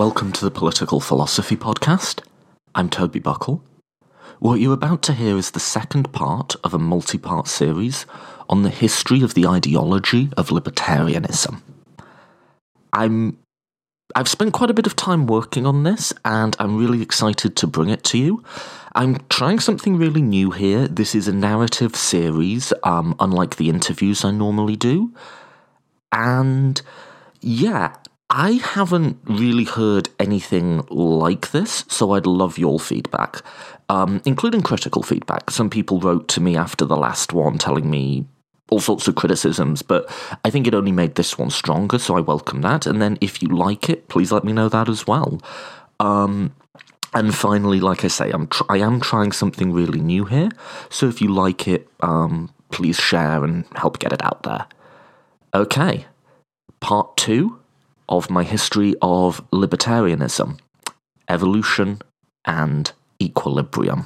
Welcome to the Political Philosophy Podcast. I'm Toby Buckle. What you're about to hear is the second part of a multi part series on the history of the ideology of libertarianism. I'm I've spent quite a bit of time working on this and I'm really excited to bring it to you. I'm trying something really new here. This is a narrative series, um, unlike the interviews I normally do. And yeah, I haven't really heard anything like this, so I'd love your feedback, um, including critical feedback. Some people wrote to me after the last one telling me all sorts of criticisms, but I think it only made this one stronger, so I welcome that. And then if you like it, please let me know that as well. Um, and finally, like I say, I'm tr- I am trying something really new here, so if you like it, um, please share and help get it out there. Okay, part two of my history of libertarianism, evolution, and equilibrium.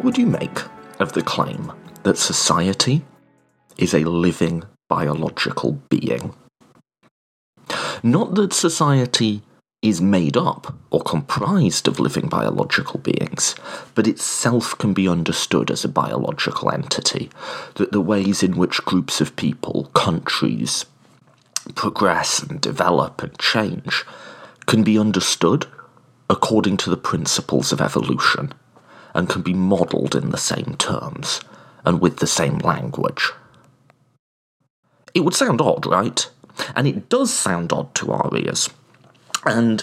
What would you make of the claim that society is a living biological being? Not that society is made up or comprised of living biological beings, but itself can be understood as a biological entity. That the ways in which groups of people, countries, progress and develop and change can be understood according to the principles of evolution and can be modelled in the same terms and with the same language. It would sound odd, right? And it does sound odd to our ears. And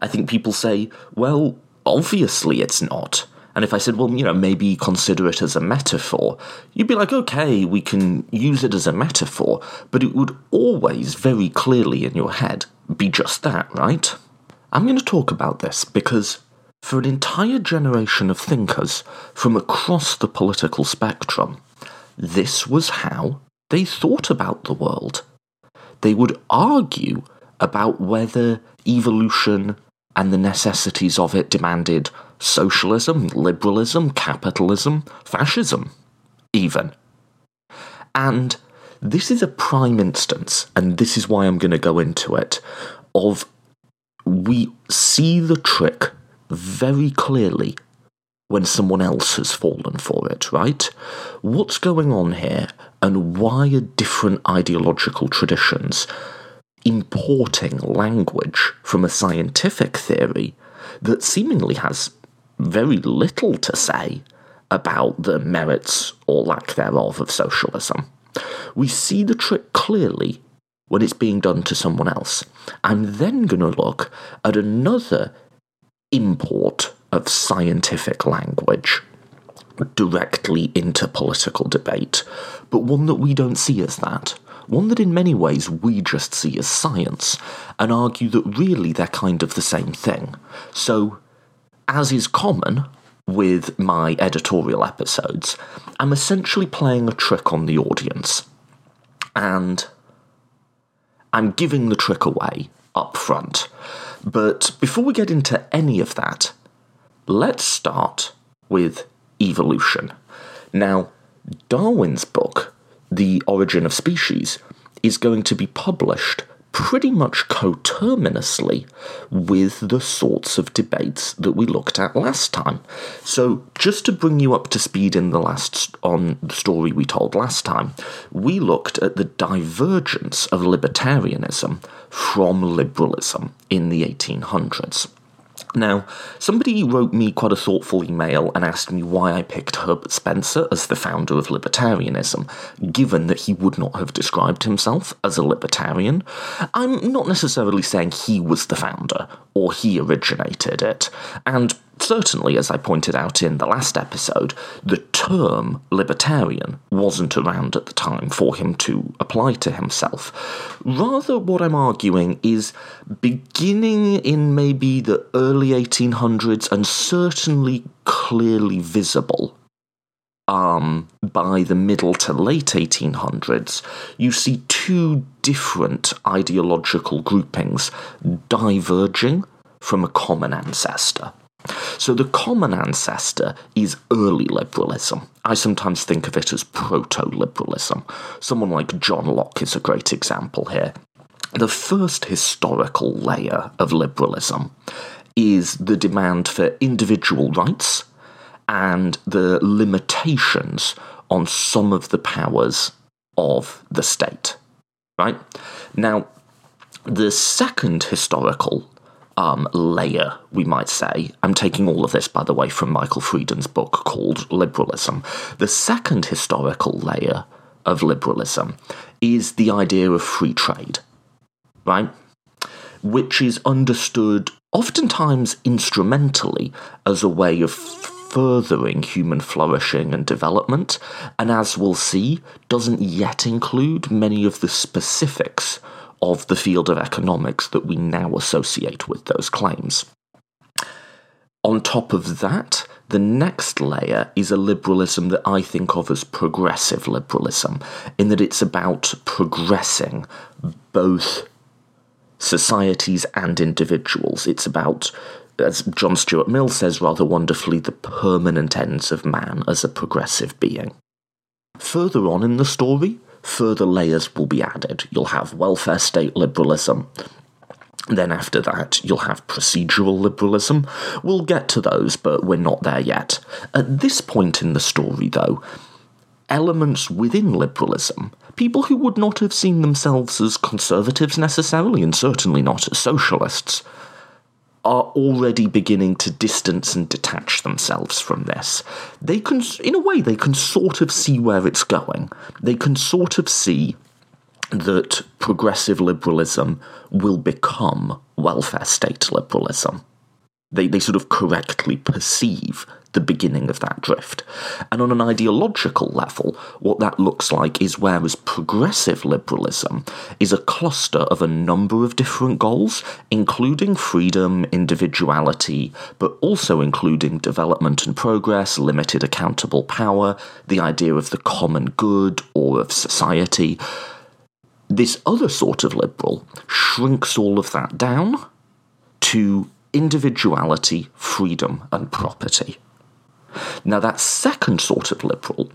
I think people say, well, obviously it's not. And if I said, well, you know, maybe consider it as a metaphor, you'd be like, okay, we can use it as a metaphor, but it would always very clearly in your head be just that, right? I'm going to talk about this because for an entire generation of thinkers from across the political spectrum, this was how they thought about the world. They would argue about whether evolution and the necessities of it demanded socialism, liberalism, capitalism, fascism, even. And this is a prime instance, and this is why I'm going to go into it, of we see the trick very clearly when someone else has fallen for it, right? What's going on here, and why are different ideological traditions importing language from a scientific theory that seemingly has very little to say about the merits or lack thereof of socialism? We see the trick clearly when it's being done to someone else. I'm then going to look at another import of scientific language directly into political debate, but one that we don't see as that. One that in many ways we just see as science, and argue that really they're kind of the same thing. So, as is common with my editorial episodes, I'm essentially playing a trick on the audience. And I'm giving the trick away up front. But before we get into any of that, let's start with evolution. Now, Darwin's book, The Origin of Species, is going to be published pretty much coterminously with the sorts of debates that we looked at last time. So, just to bring you up to speed in the last on the story we told last time, we looked at the divergence of libertarianism from liberalism in the 1800s. Now, somebody wrote me quite a thoughtful email and asked me why I picked Herbert Spencer as the founder of libertarianism, given that he would not have described himself as a libertarian. I'm not necessarily saying he was the founder or he originated it, and certainly, as I pointed out in the last episode, the term libertarian wasn't around at the time for him to apply to himself. Rather, what I'm arguing is beginning in maybe the early 1800s and certainly clearly visible um, by the middle to late 1800s, you see two different ideological groupings diverging from a common ancestor. So the common ancestor is early liberalism. I sometimes think of it as proto liberalism. Someone like John Locke is a great example here. The first historical layer of liberalism is the demand for individual rights and the limitations on some of the powers of the state. Right? Now, the second historical um, layer, we might say. I'm taking all of this, by the way, from Michael Freeden's book called Liberalism. The second historical layer of liberalism is the idea of free trade, right? Which is understood oftentimes instrumentally as a way of furthering human flourishing and development, and as we'll see, doesn't yet include many of the specifics of the field of economics that we now associate with those claims. On top of that, the next layer is a liberalism that I think of as progressive liberalism, in that it's about progressing both societies and individuals. It's about, as John Stuart Mill says rather wonderfully, the permanent ends of man as a progressive being. Further on in the story, further layers will be added. You'll have welfare state liberalism. Then, after that, you'll have procedural liberalism. We'll get to those, but we're not there yet. At this point in the story, though, elements within liberalism, people who would not have seen themselves as conservatives necessarily, and certainly not as socialists, are already beginning to distance and detach themselves from this. They can, in a way, they can sort of see where it's going. They can sort of see that progressive liberalism will become welfare state liberalism. They, they sort of correctly perceive the beginning of that drift. And on an ideological level, what that looks like is whereas progressive liberalism is a cluster of a number of different goals, including freedom, individuality, but also including development and progress, limited accountable power, the idea of the common good or of society. This other sort of liberal shrinks all of that down to individuality, freedom, and property. Now, that second sort of liberal,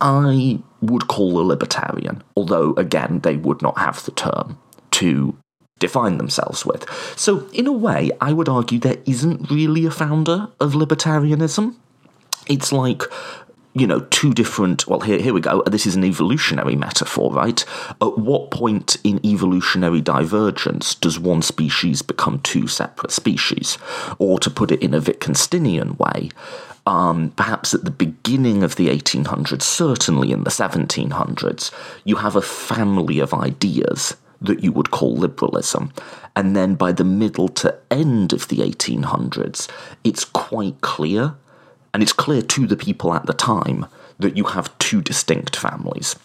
I would call a libertarian, although, again, they would not have the term to define themselves with. So, in a way, I would argue there isn't really a founder of libertarianism. It's like you know, two different. Well, here, here we go. This is an evolutionary metaphor, right? At what point in evolutionary divergence does one species become two separate species? Or to put it in a Wittgensteinian way, um, perhaps at the beginning of the 1800s, certainly in the 1700s, you have a family of ideas that you would call liberalism. And then by the middle to end of the 1800s, it's quite clear and it's clear to the people at the time that you have two distinct families.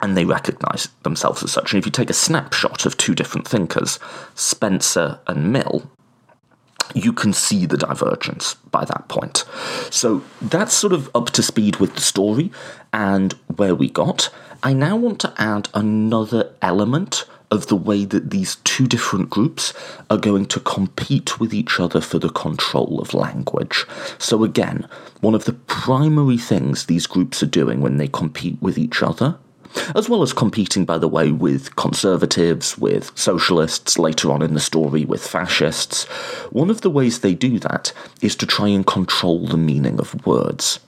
And they recognize themselves as such. And if you take a snapshot of two different thinkers, Spencer and Mill, you can see the divergence by that point. So that's sort of up to speed with the story and where we got. I now want to add another element of the way that these two different groups are going to compete with each other for the control of language. So, again, one of the primary things these groups are doing when they compete with each other as well as competing, by the way, with conservatives, with socialists, later on in the story with fascists. One of the ways they do that is to try and control the meaning of words.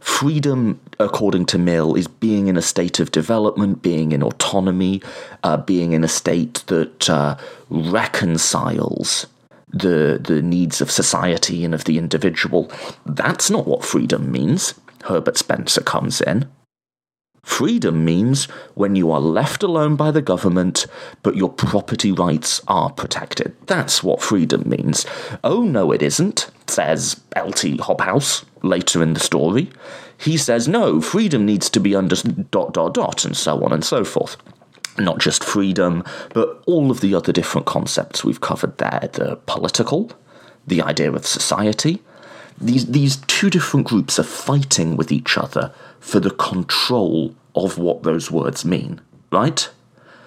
Freedom, according to Mill, is being in a state of development, being in autonomy, uh, being in a state that uh, reconciles the the needs of society and of the individual. That's not what freedom means. Herbert Spencer comes in. Freedom means when you are left alone by the government, but your property rights are protected. That's what freedom means. Oh, no, it isn't. says L.T. Hobhouse later in the story. He says, no, freedom needs to be under dot dot dot, and so on and so forth. Not just freedom, but all of the other different concepts we've covered there the political, the idea of society. These, these two different groups are fighting with each other for the control of what those words mean, right?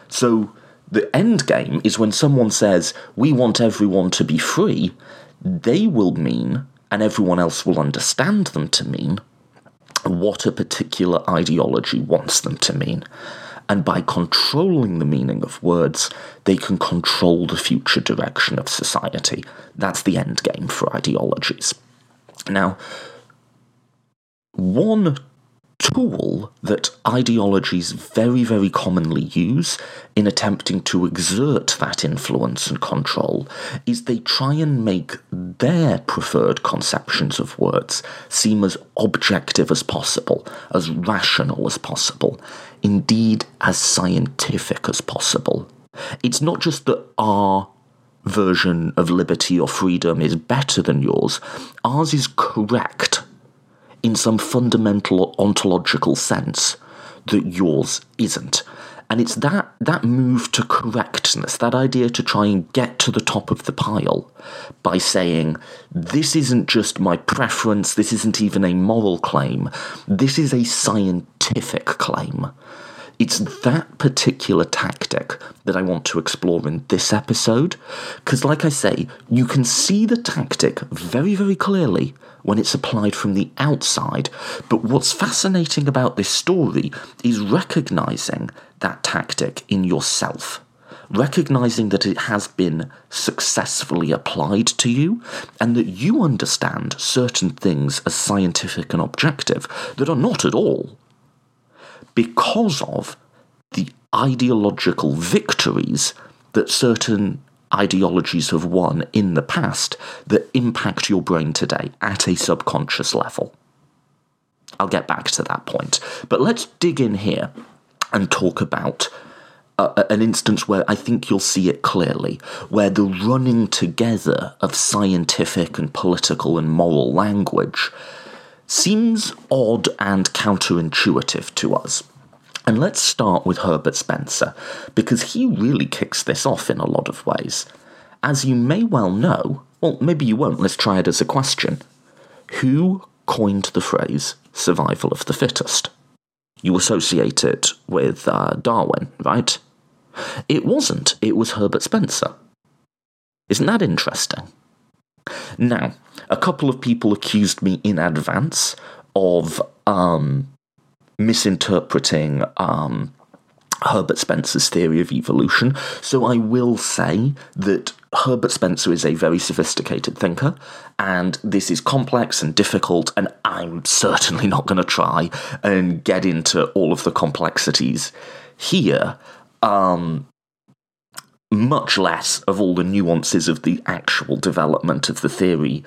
So the end game is when someone says, We want everyone to be free, they will mean, and everyone else will understand them to mean, what a particular ideology wants them to mean. And by controlling the meaning of words, they can control the future direction of society. That's the end game for ideologies. Now, one tool that ideologies very, very commonly use in attempting to exert that influence and control is they try and make their preferred conceptions of words seem as objective as possible, as rational as possible, indeed as scientific as possible. It's not just that our version of liberty or freedom is better than yours, ours is correct in some fundamental ontological sense that yours isn't. And it's that, that move to correctness, that idea to try and get to the top of the pile by saying, this isn't just my preference, this isn't even a moral claim, this is a scientific claim. It's that particular tactic that I want to explore in this episode, because, like I say, you can see the tactic very, very clearly when it's applied from the outside. But what's fascinating about this story is recognizing that tactic in yourself. Recognizing that it has been successfully applied to you, and that you understand certain things as scientific and objective that are not at all because of the ideological victories that certain ideologies have won in the past that impact your brain today at a subconscious level. I'll get back to that point. But let's dig in here and talk about uh, an instance where I think you'll see it clearly, where the running together of scientific and political and moral language seems odd and counterintuitive to us. And let's start with Herbert Spencer, because he really kicks this off in a lot of ways. As you may well know, well, maybe you won't, let's try it as a question. Who coined the phrase survival of the fittest? You associate it with uh, Darwin, right? It wasn't, it was Herbert Spencer. Isn't that interesting? Now, a couple of people accused me in advance of um, misinterpreting um, Herbert Spencer's theory of evolution. So I will say that Herbert Spencer is a very sophisticated thinker, and this is complex and difficult, and I'm certainly not going to try and get into all of the complexities here. Um, much less of all the nuances of the actual development of the theory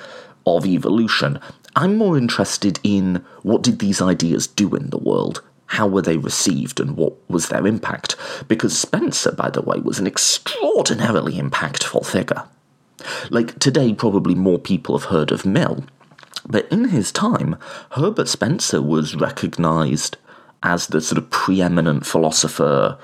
of evolution. I'm more interested in what did these ideas do in the world? How were they received and what was their impact? Because Spencer, by the way, was an extraordinarily impactful figure. Like, today, probably more people have heard of Mill, but in his time, Herbert Spencer was recognized as the sort of preeminent philosopher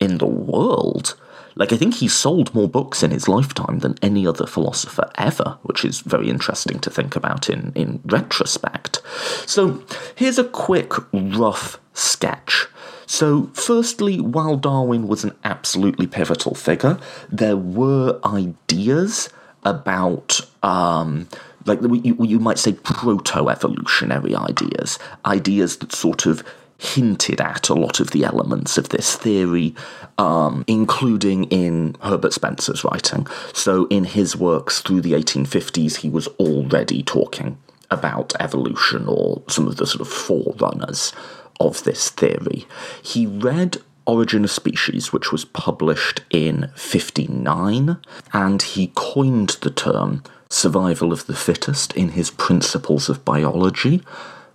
in the world. Like, I think he sold more books in his lifetime than any other philosopher ever, which is very interesting to think about in, in retrospect. So, here's a quick, rough sketch. So, firstly, while Darwin was an absolutely pivotal figure, there were ideas about um, like you, you might say proto evolutionary ideas, ideas that sort of hinted at a lot of the elements of this theory, um, including in Herbert Spencer's writing. So, in his works through the 1850s, he was already talking about evolution or some of the sort of forerunners of this theory. He read Origin of Species, which was published in 59, and he coined the term survival of the fittest in his Principles of Biology,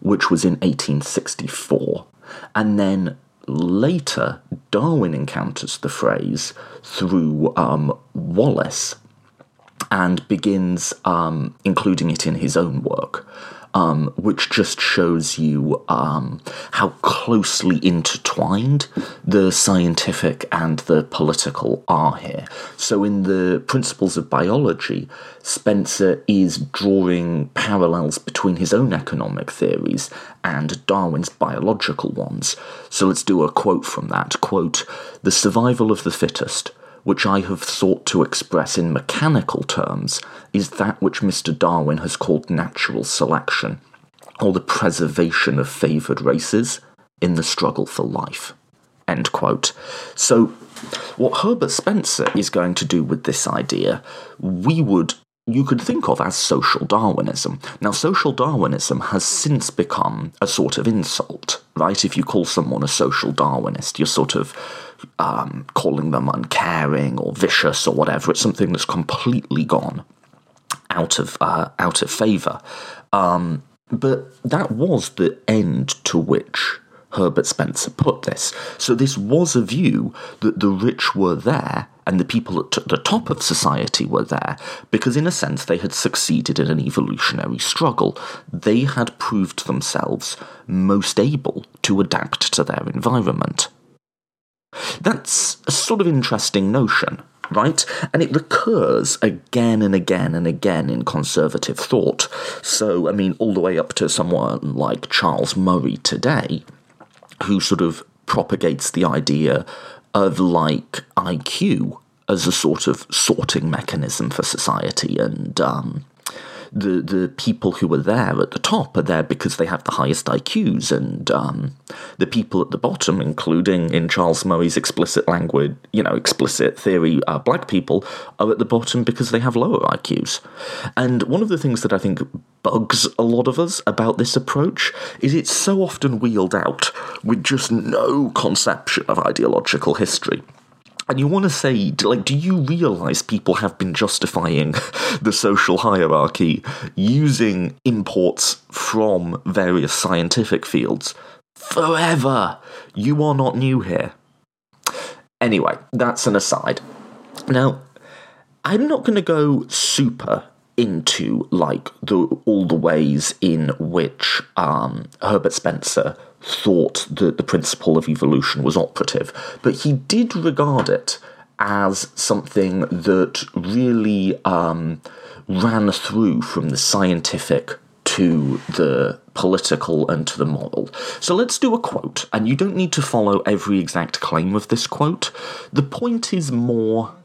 which was in 1864. And then later, Darwin encounters the phrase through um, Wallace. and begins um, including it in his own work um, which just shows you um, how closely intertwined the scientific and the political are here. So, in the Principles of Biology, Spencer is drawing parallels between his own economic theories and Darwin's biological ones. So, let's do a quote from that. Quote, The survival of the fittest which I have sought to express in mechanical terms, is that which Mr. Darwin has called natural selection, or the preservation of favoured races in the struggle for life. End quote. So, what Herbert Spencer is going to do with this idea, we would you could think of as social Darwinism. Now, social Darwinism has since become a sort of insult, right? If you call someone a social Darwinist, you're sort of um, calling them uncaring or vicious or whatever. It's something that's completely gone out of uh, out of favour. Um, but that was the end to which Herbert Spencer put this. So this was a view that the rich were there and the people at the top of society were there because, in a sense, they had succeeded in an evolutionary struggle. They had proved themselves most able to adapt to their environment. That's a sort of interesting notion, right? And it recurs again and again and again in conservative thought. So, I mean, all the way up to someone like Charles Murray today, who sort of propagates the idea of like IQ as a sort of sorting mechanism for society and um, the the people who are there at the top are there because they have the highest IQs, and um, the people at the bottom, including in Charles Murray's explicit language, you know, explicit theory, uh, black people are at the bottom because they have lower IQs. And one of the things that I think bugs a lot of us about this approach is it's so often wheeled out with just no conception of ideological history. And you want to say, like, do you realize people have been justifying the social hierarchy using imports from various scientific fields forever? You are not new here. Anyway, that's an aside. Now, I'm not going to go super into like the all the ways in which um, Herbert Spencer thought that the principle of evolution was operative, but he did regard it as something that really um, ran through from the scientific to the political and to the moral. So let's do a quote, and you don't need to follow every exact claim of this quote. The point is more.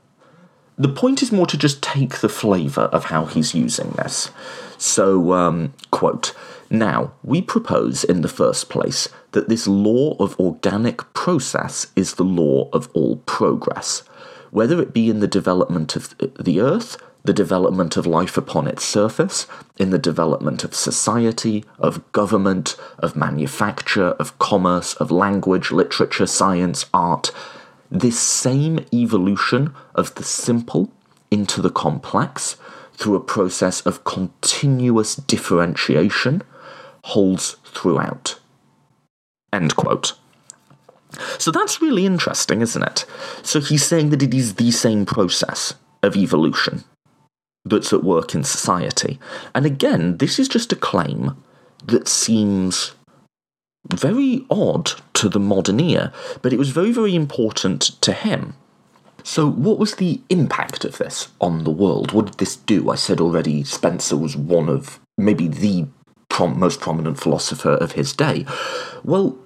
The point is more to just take the flavour of how he's using this. So, um, quote, now, we propose in the first place that this law of organic process is the law of all progress, whether it be in the development of the earth, the development of life upon its surface, in the development of society, of government, of manufacture, of commerce, of language, literature, science, art. This same evolution of the simple into the complex through a process of continuous differentiation holds throughout. End quote. So that's really interesting, isn't it? So he's saying that it is the same process of evolution that's at work in society. And again, this is just a claim that seems very odd to the modern ear, but it was very, very important to him. So, what was the impact of this on the world? What did this do? I said already, Spencer was one of maybe the prom- most prominent philosopher of his day. Well,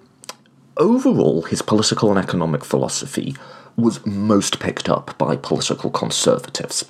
overall, his political and economic philosophy was most picked up by political conservatives,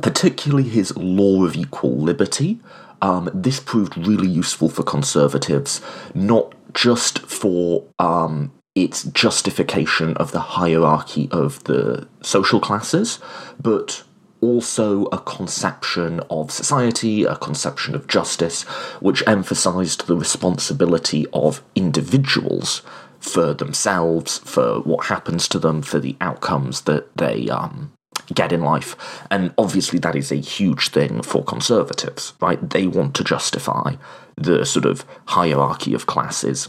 particularly his law of equal liberty. Um, this proved really useful for conservatives, not just for um, its justification of the hierarchy of the social classes, but also a conception of society, a conception of justice, which emphasized the responsibility of individuals for themselves, for what happens to them, for the outcomes that they um, get in life. And obviously, that is a huge thing for conservatives, right? They want to justify the sort of hierarchy of classes.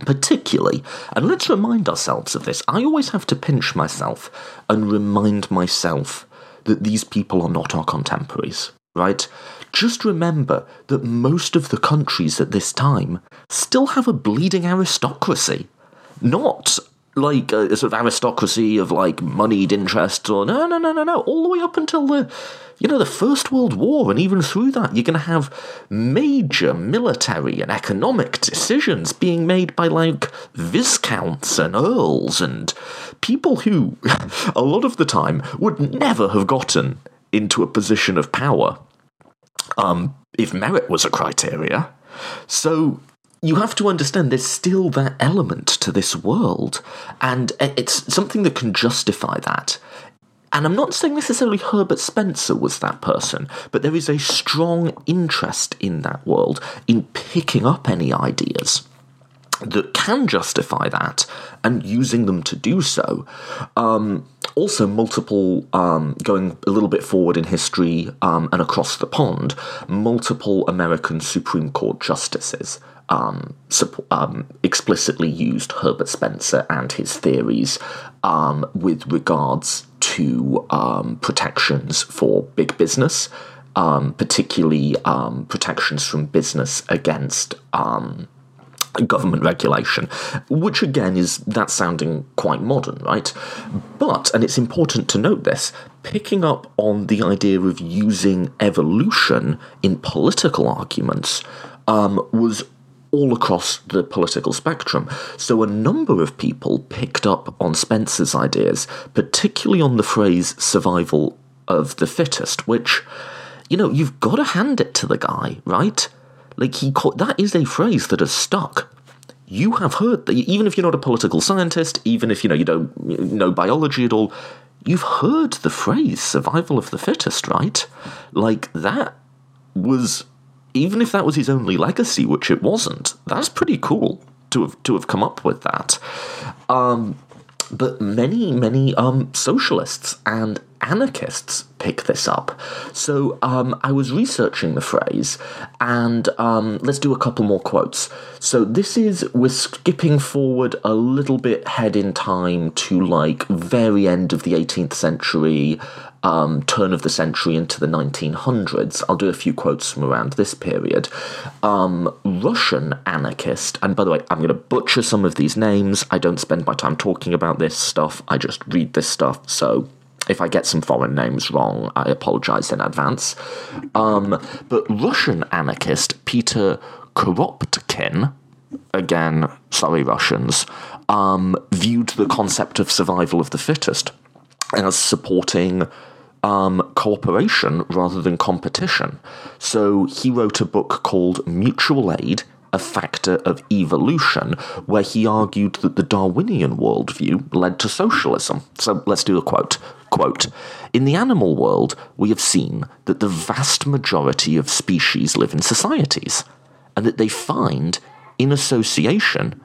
Particularly, and let's remind ourselves of this, I always have to pinch myself and remind myself that these people are not our contemporaries, right? Just remember that most of the countries at this time still have a bleeding aristocracy. Not like a, sort of aristocracy of like moneyed interests or no no no no no all the way up until the you know the first world war and even through that you're going to have major military and economic decisions being made by like viscounts and earls and people who a lot of the time would never have gotten into a position of power um, if merit was a criteria. So you have to understand there's still that element to this world, and it's something that can justify that. And I'm not saying necessarily Herbert Spencer was that person, but there is a strong interest in that world in picking up any ideas that can justify that and using them to do so. Um, also, multiple, um, going a little bit forward in history um, and across the pond, multiple American Supreme Court justices um, um, explicitly used Herbert Spencer and his theories um, with regards to um, protections for big business, um, particularly um, protections from business against government regulation, which again is that sounding quite modern, right? But, and it's important to note this, picking up on the idea of using evolution in political arguments um, was all across the political spectrum. So a number of people picked up on Spencer's ideas, particularly on the phrase survival of the fittest, which, you know, you've got to hand it to the guy, right? Like, he caught, that is a phrase that has stuck. You have heard that, even if you're not a political scientist, even if, you know, you don't know biology at all, you've heard the phrase survival of the fittest, right? Like, that was even if that was his only legacy, which it wasn't, that's pretty cool to have to have come up with that. Um, but many, many um, socialists and anarchists pick this up. So um, I was researching the phrase, and um, let's do a couple more quotes. So this is we're skipping forward a little bit head in time to like very end of the 18th century, um, turn of the century into the 1900s. I'll do a few quotes from around this period. Um, Russian anarchist, and by the way, I'm going to butcher some of these names. I don't spend my time talking about this stuff, I just read this stuff. So if I get some foreign names wrong, I apologize in advance. Um, but Russian anarchist Peter Kropotkin, again, sorry, Russians, um, viewed the concept of survival of the fittest as supporting um, cooperation rather than competition. So he wrote a book called Mutual Aid a factor of evolution, where he argued that the Darwinian worldview led to socialism. So let's do a quote. Quote In the animal world, we have seen that the vast majority of species live in societies, and that they find, in association,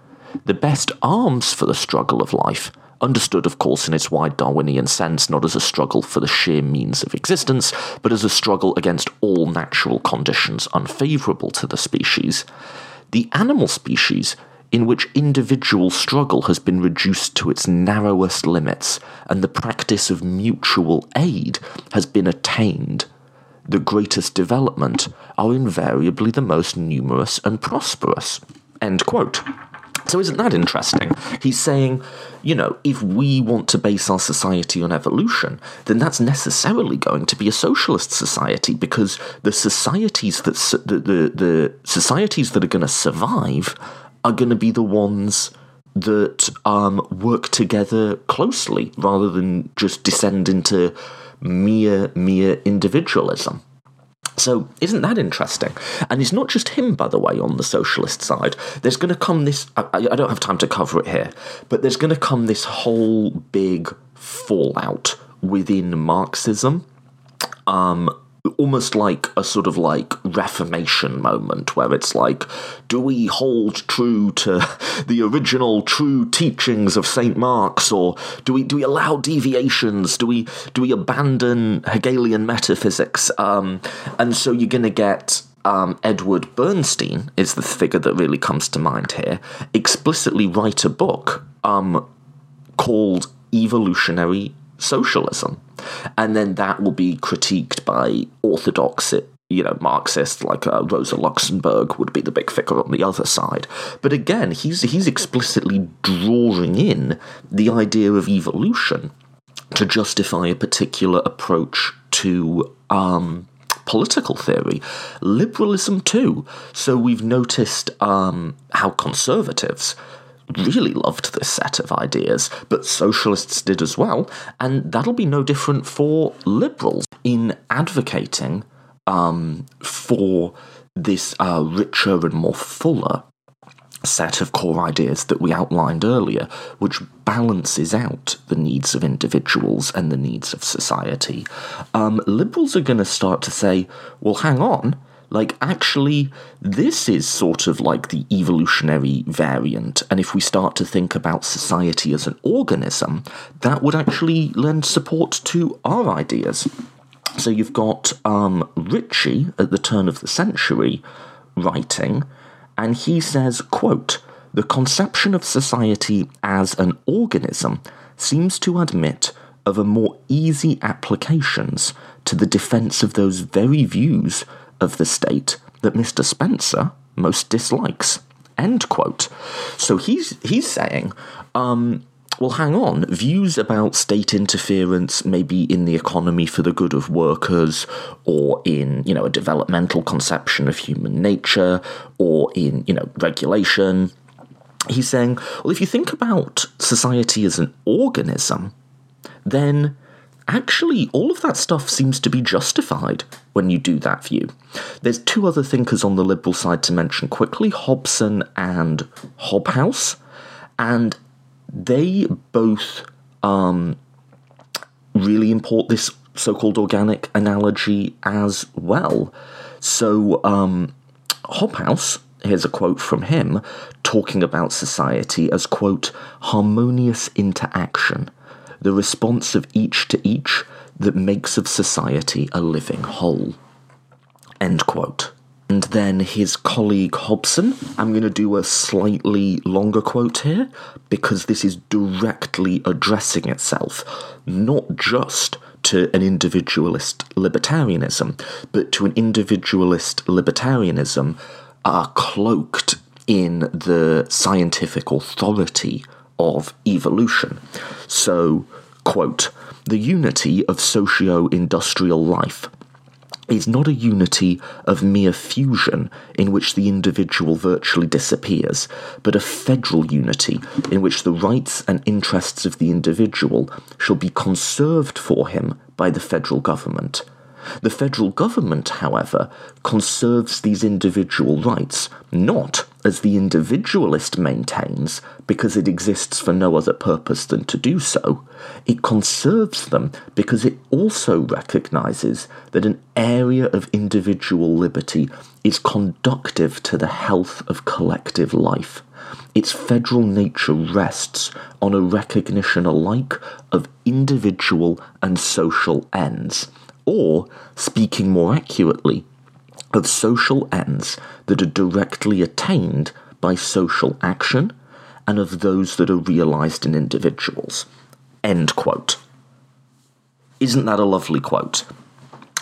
the best arms for the struggle of life understood, of course, in its wide Darwinian sense, not as a struggle for the sheer means of existence, but as a struggle against all natural conditions unfavourable to the species. The animal species in which individual struggle has been reduced to its narrowest limits and the practice of mutual aid has been attained, the greatest development, are invariably the most numerous and prosperous. End quote. So, isn't that interesting? He's saying, you know, if we want to base our society on evolution, then that's necessarily going to be a socialist society because the societies that the the, the societies that are going to survive are going to be the ones that um, work together closely rather than just descend into mere mere individualism. So, isn't that interesting? And it's not just him, by the way, on the socialist side. There's going to come this, I, I don't have time to cover it here, but there's going to come this whole big fallout within Marxism. Um, almost like a sort of like reformation moment where it's like do we hold true to the original true teachings of St Marx or do we do we allow deviations? Do we do we abandon Hegelian metaphysics? Um, and so you're going to get um, Edward Bernstein is the figure that really comes to mind here explicitly write a book um, called evolutionary socialism and then that will be critiqued by orthodox you know, Marxists like uh, Rosa Luxemburg would be the big figure on the other side. But again, he's he's explicitly drawing in the idea of evolution to justify a particular approach to um, political theory. Liberalism too. So we've noticed um, how conservatives really loved this set of ideas, but socialists did as well, and that'll be no different for liberals in advocating um, for this uh, richer and more fuller set of core ideas that we outlined earlier, which balances out the needs of individuals and the needs of society. Um, liberals are going to start to say, well, hang on, like, actually, this is sort of like the evolutionary variant, and if we start to think about society as an organism, that would actually lend support to our ideas. So you've got um, Ritchie at the turn of the century writing, and he says, quote, the conception of society as an organism seems to admit of a more easy applications to the defence of those very views of the state that Mr. Spencer most dislikes. End quote. So he's he's saying, um, well, hang on. Views about state interference, maybe in the economy for the good of workers, or in you know a developmental conception of human nature, or in you know regulation. He's saying, well, if you think about society as an organism, then actually all of that stuff seems to be justified when you do that view. There's two other thinkers on the liberal side to mention quickly Hobson and Hobhouse, and they both um, really import this so called organic analogy as well. So, um, Hobhouse, here's a quote from him, talking about society as, quote, harmonious interaction the response of each to each that makes of society a living whole. End quote. And then his colleague Hobson, I'm going to do a slightly longer quote here because this is directly addressing itself, not just to an individualist libertarianism, but to an individualist libertarianism uh, cloaked in the scientific authority of evolution. So, quote, the unity of socio industrial life is not a unity of mere fusion in which the individual virtually disappears, but a federal unity in which the rights and interests of the individual shall be conserved for him by the federal government the federal government, however, conserves these individual rights not, as the individualist maintains, because it exists for no other purpose than to do so. It conserves them because it also recognizes that an area of individual liberty is conductive to the health of collective life. Its federal nature rests on a recognition alike of individual and social ends or, speaking more accurately, of social ends that are directly attained by social action and of those that are realized in individuals. End quote. Isn't that a lovely quote?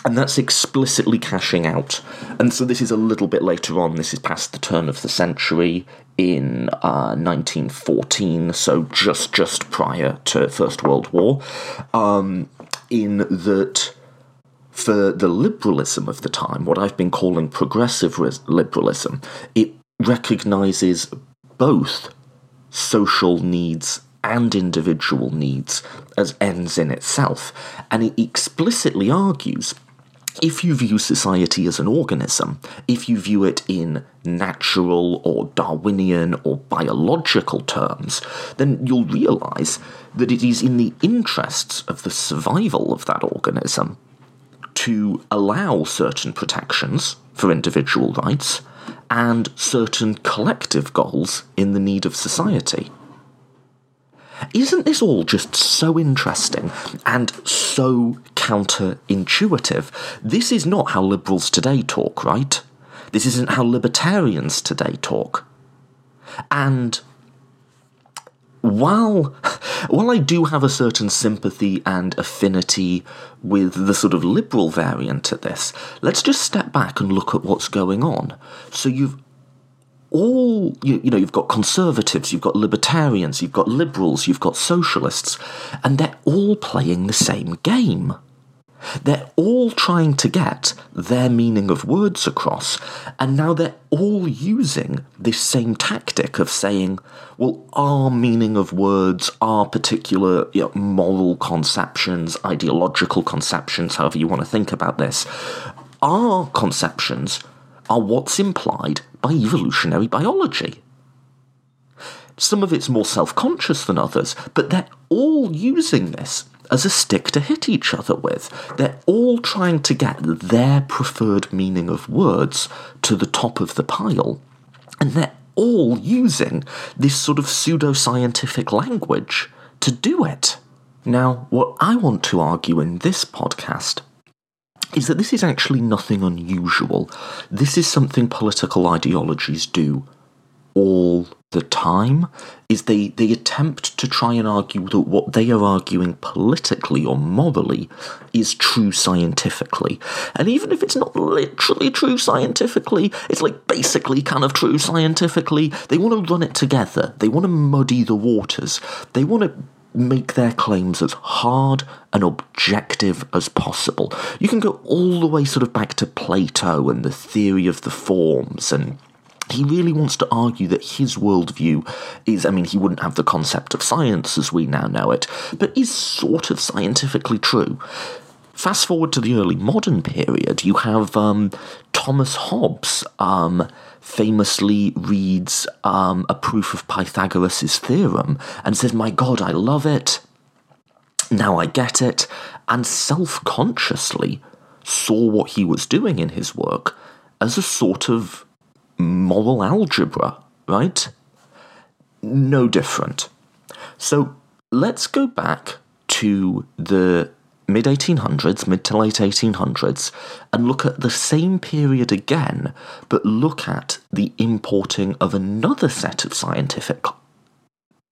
And that's explicitly cashing out. And so this is a little bit later on, this is past the turn of the century in uh, 1914, so just just prior to First World War, um, in that for the liberalism of the time, what I've been calling progressive liberalism, it recognizes both social needs and individual needs as ends in itself, and it explicitly argues if you view society as an organism, if you view it in natural or Darwinian or biological terms, then you'll realize that it is in the interests of the survival of that organism to allow certain protections for individual rights and certain collective goals in the need of society. Isn't this all just so interesting and so counterintuitive? This is not how liberals today talk, right? This isn't how libertarians today talk. And while while I do have a certain sympathy and affinity with the sort of liberal variant of this, let's just step back and look at what's going on. So you've all you, you know you've got conservatives you've got libertarians you've got liberals you've got socialists and they're all playing the same game they're all trying to get their meaning of words across, and now they're all using this same tactic of saying, well, our meaning of words, our particular you know, moral conceptions, ideological conceptions, however you want to think about this, our conceptions are what's implied by evolutionary biology. Some of it's more self conscious than others, but they're all using this as a stick to hit each other with. They're all trying to get their preferred meaning of words to the top of the pile, and they're all using this sort of pseudo-scientific language to do it. Now, what I want to argue in this podcast is that this is actually nothing unusual. This is something political ideologies do all the time is they, they attempt to try and argue that what they are arguing politically or morally is true scientifically. And even if it's not literally true scientifically, it's like basically kind of true scientifically. They want to run it together. They want to muddy the waters. They want to make their claims as hard and objective as possible. You can go all the way sort of back to Plato and the theory of the forms and he really wants to argue that his worldview is, I mean, he wouldn't have the concept of science as we now know it, but is sort of scientifically true. Fast forward to the early modern period, you have um, Thomas Hobbes um, famously reads um, a proof of Pythagoras' theorem and says, My God, I love it. Now I get it. And self consciously saw what he was doing in his work as a sort of moral algebra, right? No different. So let's go back to the mid 1800s, mid to late 1800s, and look at the same period again, but look at the importing of another set of scientific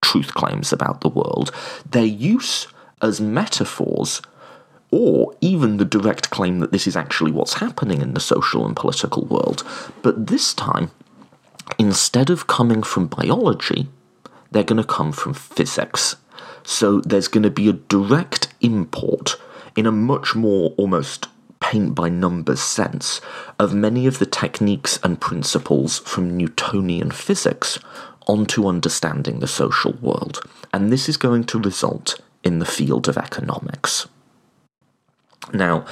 truth claims about the world, their use as metaphors or even the direct claim that this is actually what's happening in the social and political world. But this time, instead of coming from biology, they're going to come from physics. So there's going to be a direct import in a much more almost paint by numbers sense of many of the techniques and principles from Newtonian physics onto understanding the social world. And this is going to result in the field of economics. Now,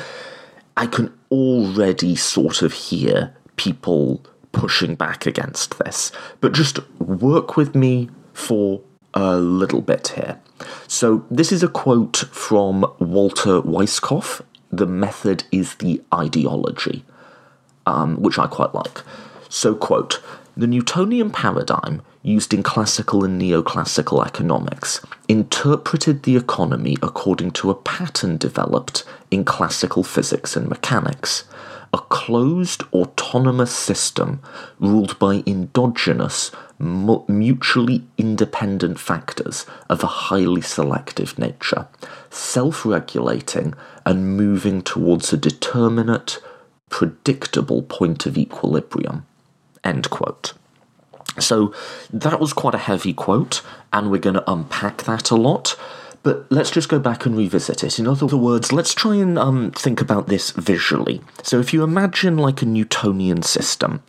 I can already sort of hear people pushing back against this, but just work with me for a little bit here. So, this is a quote from Walter Weisskopf. The method is the ideology, um, which I quite like. So, quote, the Newtonian paradigm used in classical and neoclassical economics, interpreted the economy according to a pattern developed in classical physics and mechanics, a closed autonomous system ruled by endogenous, mutually independent factors of a highly selective nature, self regulating and moving towards a determinate, predictable point of equilibrium. End quote. So that was quite a heavy quote, and we're going to unpack that a lot. But let's just go back and revisit it. In other words, let's try and um, think about this visually. So if you imagine like a Newtonian system,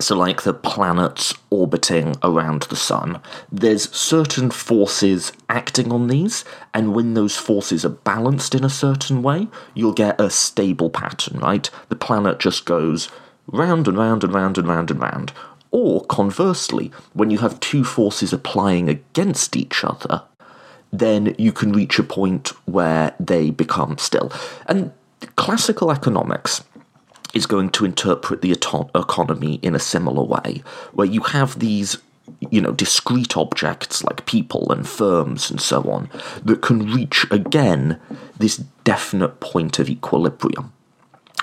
so, like the planets orbiting around the sun, there's certain forces acting on these, and when those forces are balanced in a certain way, you'll get a stable pattern, right? The planet just goes round and round and round and round and round. Or conversely, when you have two forces applying against each other, then you can reach a point where they become still. And classical economics is going to interpret the economy in a similar way, where you have these you know, discrete objects like people and firms and so on that can reach again this definite point of equilibrium.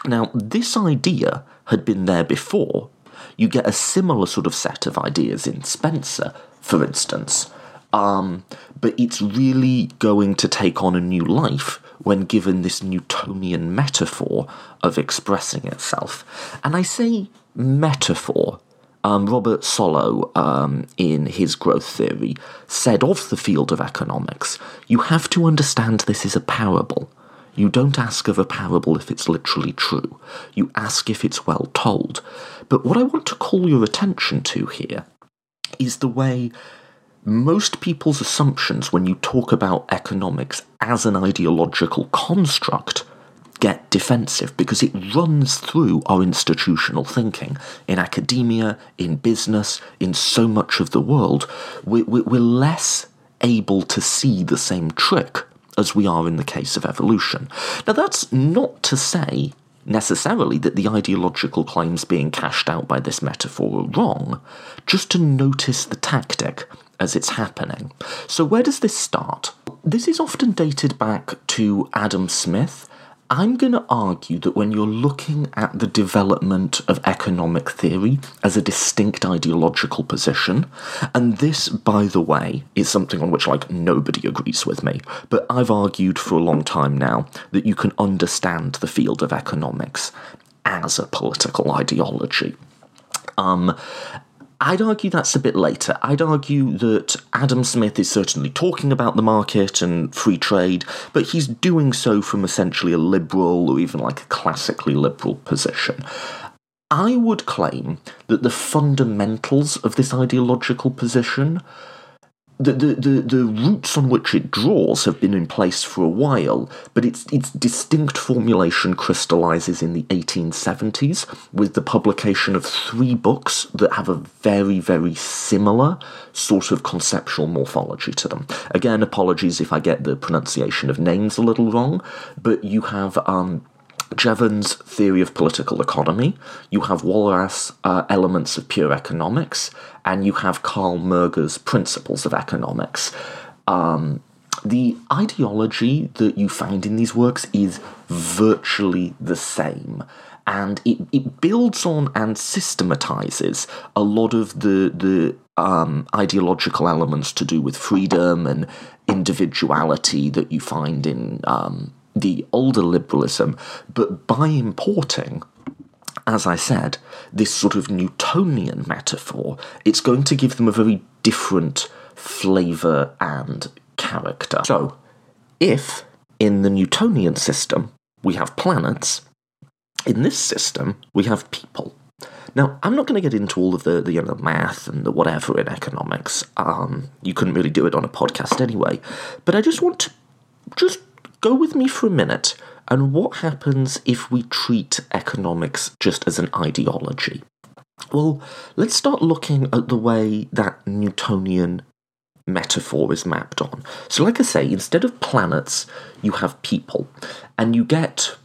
Now, this idea had been there before, you get a similar sort of set of ideas in Spencer, for instance. Um, but it's really going to take on a new life when given this Newtonian metaphor of expressing itself. And I say metaphor. Um, Robert Solow, um, in his growth theory, said of the field of economics, you have to understand this is a parable. You don't ask of a parable if it's literally true. You ask if it's well told. But what I want to call your attention to here is the way most people's assumptions when you talk about economics as an ideological construct get defensive because it runs through our institutional thinking. In academia, in business, in so much of the world, we're, less able to see the same trick as we are in the case of evolution. Now, that's not to say necessarily that the ideological claims being cashed out by this metaphor are wrong, just to notice the tactic as it's happening. So, where does this start? This is often dated back to Adam Smith. I'm going to argue that when you're looking at the development of economic theory as a distinct ideological position, and this, by the way, is something on which, like, nobody agrees with me, but I've argued for a long time now that you can understand the field of economics as a political ideology. Um, I'd argue that's a bit later. I'd argue that Adam Smith is certainly talking about the market and free trade, but he's doing so from essentially a liberal or even like a classically liberal position. I would claim that the fundamentals of this ideological position the, the, the, the roots on which it draws have been in place for a while, but its, its distinct formulation crystallizes in the 1870s with the publication of three books that have a very, very similar sort of conceptual morphology to them. Again, apologies if I get the pronunciation of names a little wrong, but you have um, Jevons' theory of political economy, you have Walras' uh, elements of pure economics, and you have Karl Menger's principles of economics. Um, the ideology that you find in these works is virtually the same. And it, it builds on and systematizes a lot of the the um, ideological elements to do with freedom and individuality that you find in um, the older liberalism, but by importing, as I said, this sort of Newtonian metaphor, it's going to give them a very different flavour and character. So, if in the Newtonian system we have planets, in this system we have people. Now, I'm not going to get into all of the, the you know, math and the whatever in economics. Um, you couldn't really do it on a podcast anyway. But I just want to just go with me for a minute and what happens if we treat economics just as an ideology? Well, let's start looking at the way that Newtonian metaphor is mapped on. So, like I say, instead of planets, you have people, and you get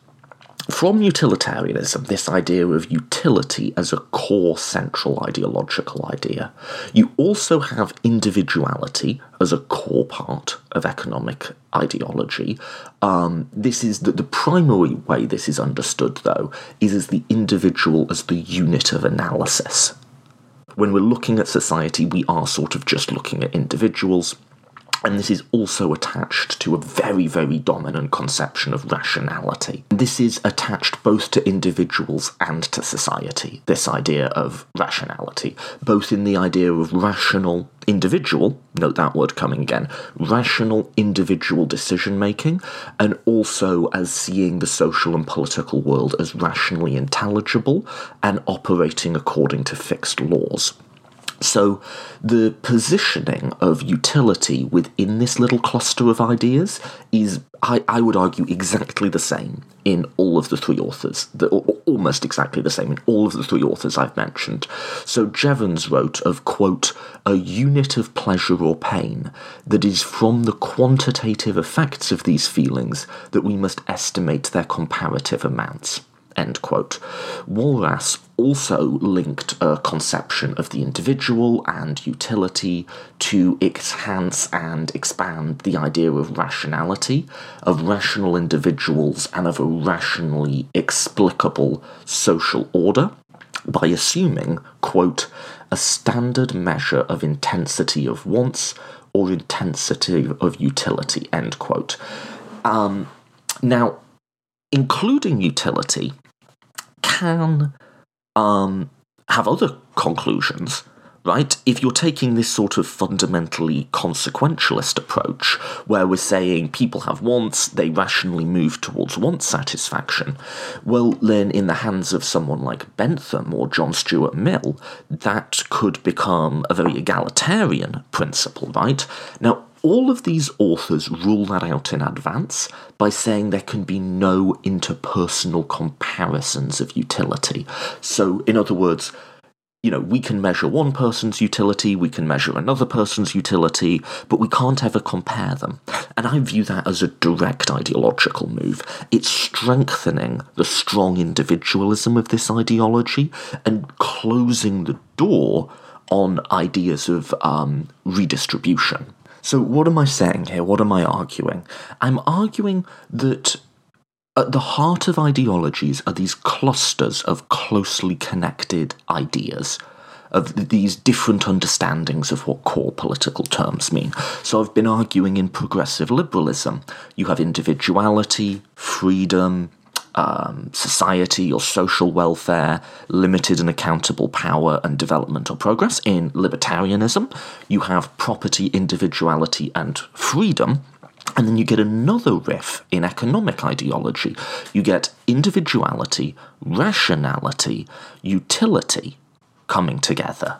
from utilitarianism, this idea of utility as a core central ideological idea, you also have individuality as a core part of economic ideology. Um, this is the, the primary way this is understood, though, is as the individual as the unit of analysis. When we're looking at society, we are sort of just looking at individuals and this is also attached to a very, very dominant conception of rationality. This is attached both to individuals and to society, this idea of rationality, both in the idea of rational individual, note that word coming again, rational individual decision making, and also as seeing the social and political world as rationally intelligible and operating according to fixed laws. So, the positioning of utility within this little cluster of ideas is, I, I would argue, exactly the same in all of the three authors, the, almost exactly the same in all of the three authors I've mentioned. So, Jevons wrote of, quote, a unit of pleasure or pain that is from the quantitative effects of these feelings that we must estimate their comparative amounts. End quote. Walras also linked a conception of the individual and utility to enhance and expand the idea of rationality, of rational individuals, and of a rationally explicable social order by assuming, quote, a standard measure of intensity of wants or intensity of utility, end quote. Um, now, including utility can um, have other conclusions right? If you're taking this sort of fundamentally consequentialist approach, where we're saying people have wants, they rationally move towards want satisfaction, well, then in the hands of someone like Bentham or John Stuart Mill, that could become a very egalitarian principle, right? Now, all of these authors rule that out in advance by saying there can be no interpersonal comparisons of utility. So, in other words, you know, we can measure one person's utility, we can measure another person's utility, but we can't ever compare them. And I view that as a direct ideological move. It's strengthening the strong individualism of this ideology and closing the door on ideas of um, redistribution. So, what am I saying here? What am I arguing? I'm arguing that at the heart of ideologies are these clusters of closely connected ideas, of these different understandings of what core political terms mean. So I've been arguing in progressive liberalism. You have individuality, freedom, um, society or social welfare, limited and accountable power and development or progress. In libertarianism, you have property, individuality, and freedom. And then you get another riff in economic ideology. You get individuality, rationality, utility coming together.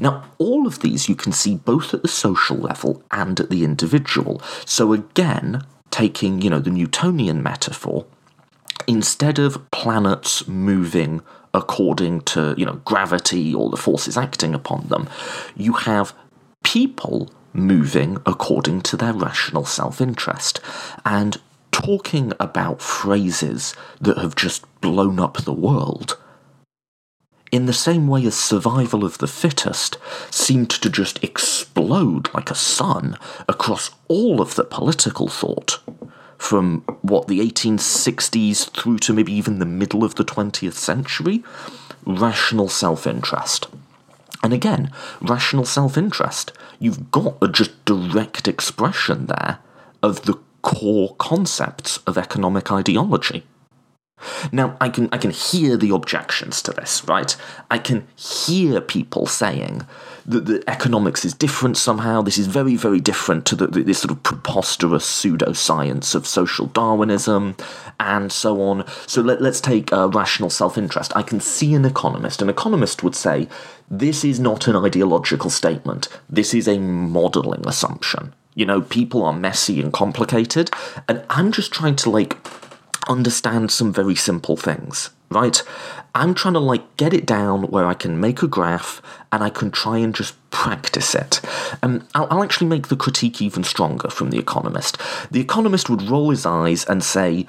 Now, all of these you can see both at the social level and at the individual. So, again, taking, you know, the Newtonian metaphor, instead of planets moving according to, you know, gravity or the forces acting upon them, you have people moving according to their rational self interest. And talking about phrases that have just blown up the world, in the same way as survival of the fittest seemed to just explode like a sun across all of the political thought, from what the 1860s through to maybe even the middle of the 20th century, rational self interest. And again, rational self interest. You've got a just direct expression there of the core concepts of economic ideology. Now, I can, I can hear the objections to this, right? I can hear people saying that the economics is different somehow. This is very, very different to the, this sort of preposterous pseudoscience of social Darwinism and so on. So let, us take uh, rational self interest. I can see an economist. An economist would say, this is not an ideological statement, this is a modeling assumption. You know, people are messy and complicated, and I'm just trying to like understand some very simple things, right? I'm trying to like get it down where I can make a graph and I can try and just practice it. Um, I'll, I'll actually make the critique even stronger from The Economist. The Economist would roll his eyes and say,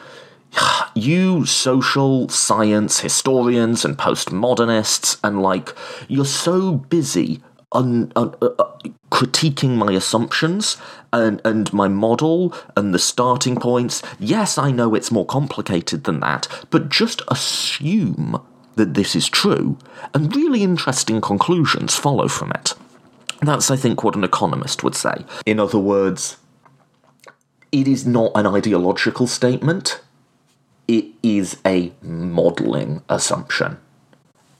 you social science historians and postmodernists and like you're so busy un, un, uh, uh, critiquing my assumptions and, and my model and the starting points. Yes, I know it's more complicated than that, but just assume that this is true, and really interesting conclusions follow from it. That's, I think, what an economist would say. In other words, it is not an ideological statement, it is a modelling assumption.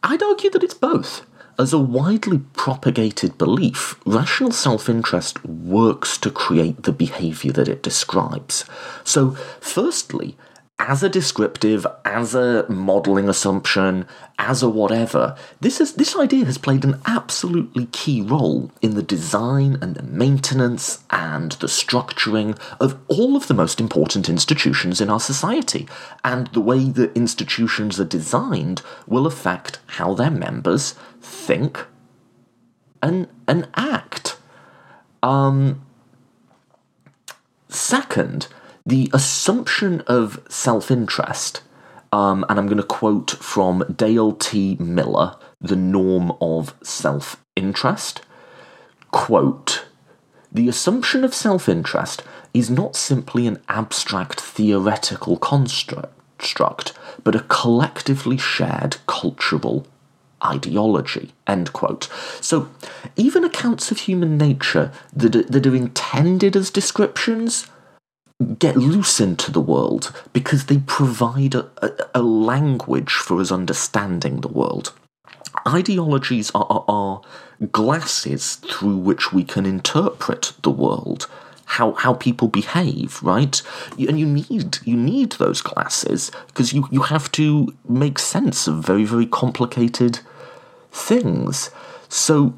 I'd argue that it's both. As a widely propagated belief, rational self interest works to create the behaviour that it describes. So, firstly, as a descriptive, as a modelling assumption, as a whatever, this, is, this idea has played an absolutely key role in the design and the maintenance and the structuring of all of the most important institutions in our society. And the way that institutions are designed will affect how their members think and, and act. Um, second, the assumption of self interest, um, and I'm going to quote from Dale T. Miller, The Norm of Self Interest. Quote The assumption of self interest is not simply an abstract theoretical construct, but a collectively shared cultural ideology. End quote. So, even accounts of human nature that are, that are intended as descriptions get loose into the world because they provide a, a, a language for us understanding the world. Ideologies are, are, are glasses through which we can interpret the world how how people behave, right? And you need you need those glasses because you you have to make sense of very very complicated things. So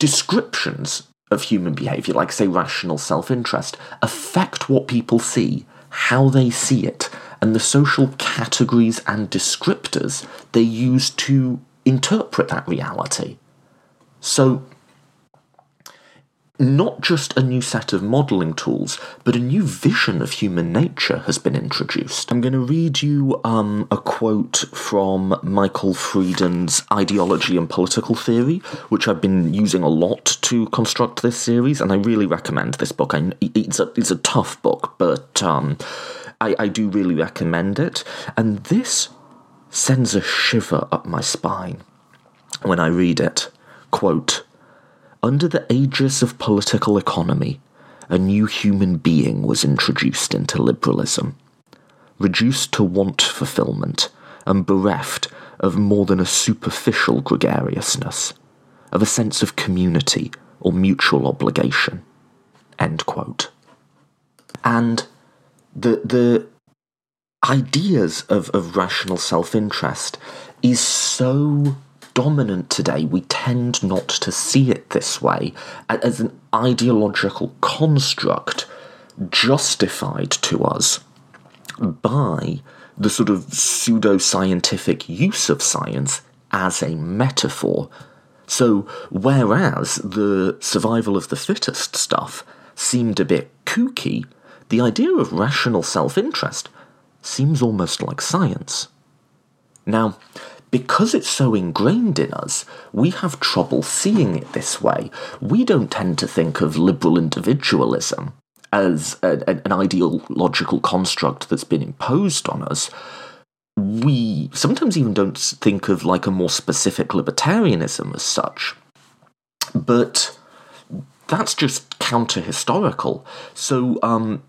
descriptions of human behavior, like say rational self-interest, affect what people see, how they see it, and the social categories and descriptors they use to interpret that reality. So not just a new set of modelling tools, but a new vision of human nature has been introduced. I'm going to read you um, a quote from Michael Freeden's Ideology and Political Theory, which I've been using a lot to construct this series, and I really recommend this book. I, it's, a, it's a tough book, but um, I, I do really recommend it. And this sends a shiver up my spine when I read it. Quote, under the aegis of political economy, a new human being was introduced into liberalism. Reduced to want fulfillment and bereft of more than a superficial gregariousness, of a sense of community or mutual obligation. And the the ideas of, of rational self interest is so dominant today, we tend not to see it this way as an ideological construct justified to us by the sort of pseudo scientific use of science as a metaphor. So, whereas the survival of the fittest stuff seemed a bit kooky, the idea of rational self interest seems almost like science. Now, because it's so ingrained in us, we have trouble seeing it this way. We don't tend to think of liberal individualism as a, an ideological construct that's been imposed on us. We sometimes even don't think of like a more specific libertarianism as such. But that's just counter historical. So, um,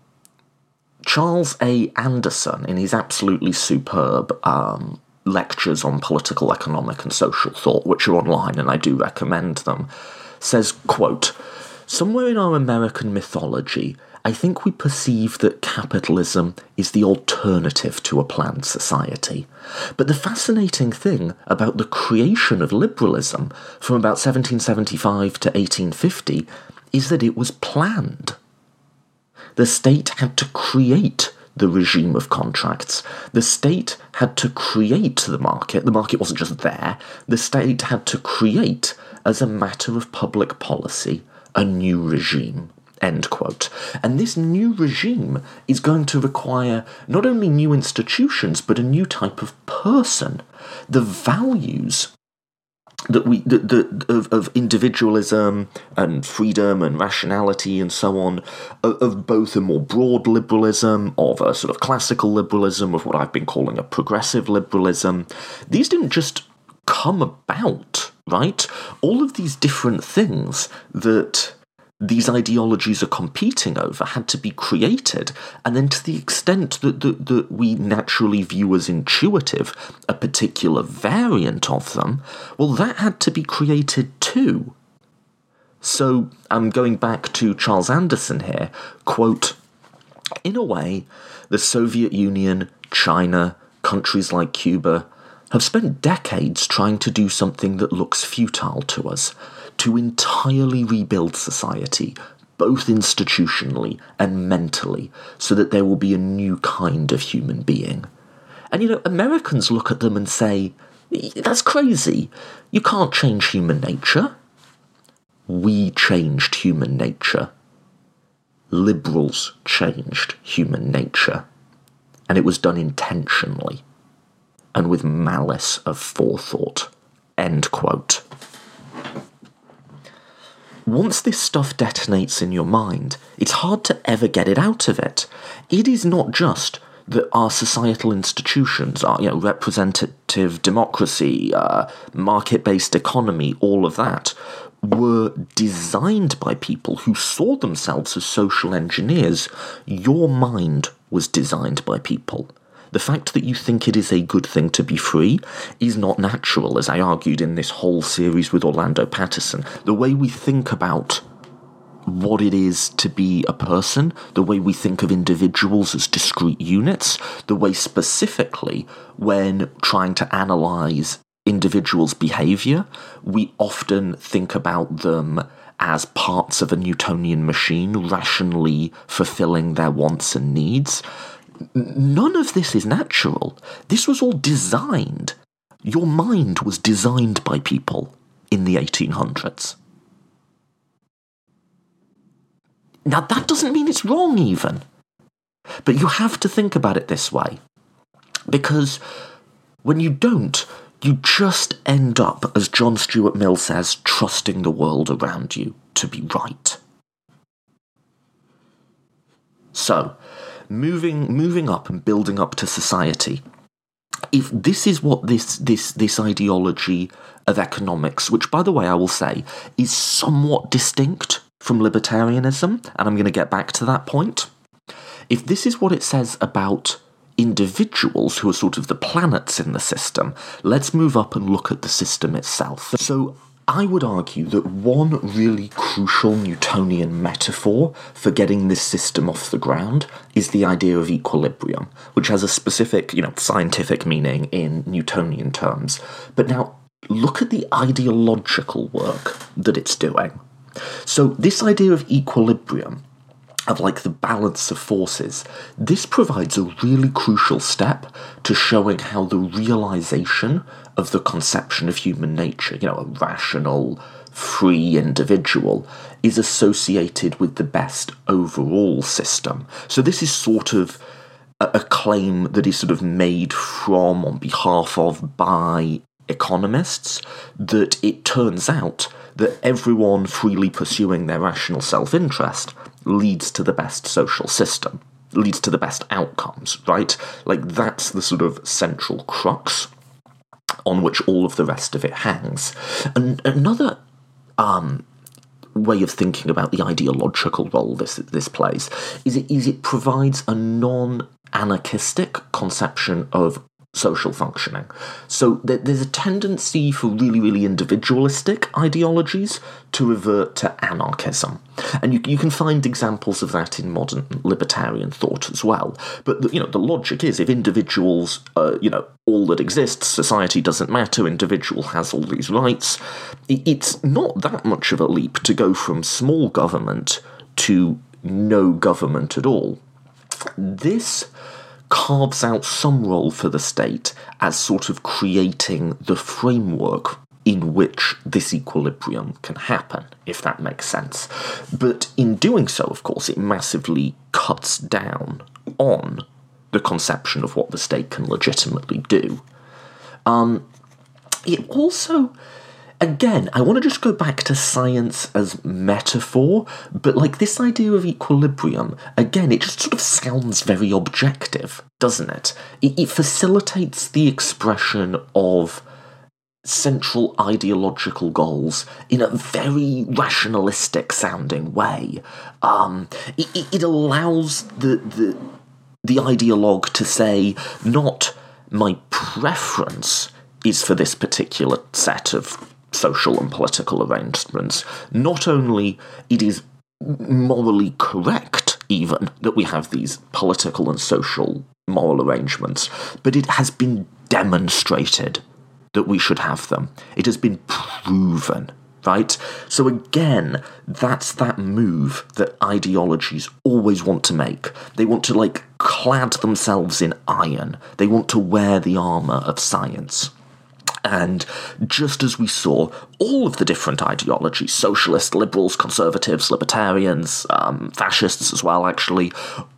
Charles A. Anderson, in his absolutely superb um, lectures on political, economic, and social thought, which are online, and I do recommend them, says, quote, Somewhere in our American mythology, I think we perceive that capitalism is the alternative to a planned society. But the fascinating thing about the creation of liberalism from about 1775 to 1850 is that it was planned. The state had to create the regime of contracts. The state had to create the market. The market wasn't just there. The state had to create, as a matter of public policy, a new regime. End quote. And this new regime is going to require not only new institutions, but a new type of person. The values that we the, the of, of individualism and freedom and rationality and so on of, of, both a more broad liberalism of a sort of classical liberalism of what I've been calling a progressive liberalism these didn't just come about right? All of these different things that these ideologies are competing over had to be created. And then, to the extent that, that, that we naturally view as intuitive a particular variant of them, well, that had to be created too. So, I'm going back to Charles Anderson here. Quote In a way, the Soviet Union, China, countries like Cuba have spent decades trying to do something that looks futile to us to entirely rebuild society, both institutionally and mentally, so that there will be a new kind of human being. And you know, Americans look at them and say, that's crazy. You can't change human nature. We changed human nature. Liberals changed human nature. And it was done intentionally and with malice of forethought. End quote. Once this stuff detonates in your mind, it's hard to ever get it out of it. It is not just that our societal institutions, our you know, representative democracy, uh, market based economy, all of that, were designed by people who saw themselves as social engineers. Your mind was designed by people. The fact that you think it is a good thing to be free is not natural, as I argued in this whole series with Orlando Patterson. The way we think about what it is to be a person, the way we think of individuals as discrete units, the way specifically when trying to analyze individuals' behavior, we often think about them as parts of a Newtonian machine, rationally fulfilling their wants and needs. None of this is natural. This was all designed. Your mind was designed by people in the 1800s. Now, that doesn't mean it's wrong, even. But you have to think about it this way. Because when you don't, you just end up, as John Stuart Mill says, trusting the world around you to be right. So, moving moving up and building up to society. If this is what this this this ideology of economics, which by the way I will say is somewhat distinct from libertarianism, and I'm going to get back to that point. If this is what it says about individuals who are sort of the planets in the system, let's move up and look at the system itself. So, I would argue that one really crucial Newtonian metaphor for getting this system off the ground is the idea of equilibrium, which has a specific, you know, scientific meaning in Newtonian terms. But now look at the ideological work that it's doing. So, this idea of equilibrium, of like the balance of forces, this provides a really crucial step to showing how the realization of the conception of human nature, you know, a rational, free individual, is associated with the best overall system. So, this is sort of a, claim that is sort of made from, on behalf of, by economists, that it turns out that everyone freely pursuing their rational self interest leads to the best social system, leads to the best outcomes, right? Like, that's the sort of central crux on which all of the rest of it hangs. And another um, way of thinking about the ideological role this this plays is it is it provides a non anarchistic conception of social functioning. So there's a tendency for really, really individualistic ideologies to revert to anarchism. And you, you can find examples of that in modern libertarian thought as well. But, the, you know, the logic is if individuals, uh, you know, all that exists, society doesn't matter, individual has all these rights, it's not that much of a leap to go from small government to no government at all. This carves out some role for the state as sort of creating the framework in which this equilibrium can happen, if that makes sense. But in doing so, of course, it massively cuts down on the conception of what the state can legitimately do. Um, it also again, I want to just go back to science as metaphor, but like this idea of equilibrium, again, it just sort of sounds very objective, doesn't it? It, it facilitates the expression of central ideological goals in a very rationalistic sounding way. Um, it, it allows the, the, the ideologue to say, not my preference is for this particular set of social and political arrangements. Not only it is morally correct, even that we have these political and social moral arrangements, but it has been demonstrated that we should have them. It has been proven, right? So again, that's that move that ideologies always want to make. They want to like clad themselves in iron. They want to wear the armor of science. And just as we saw all of the different ideologies socialists, liberals, conservatives, libertarians, um, fascists as well, actually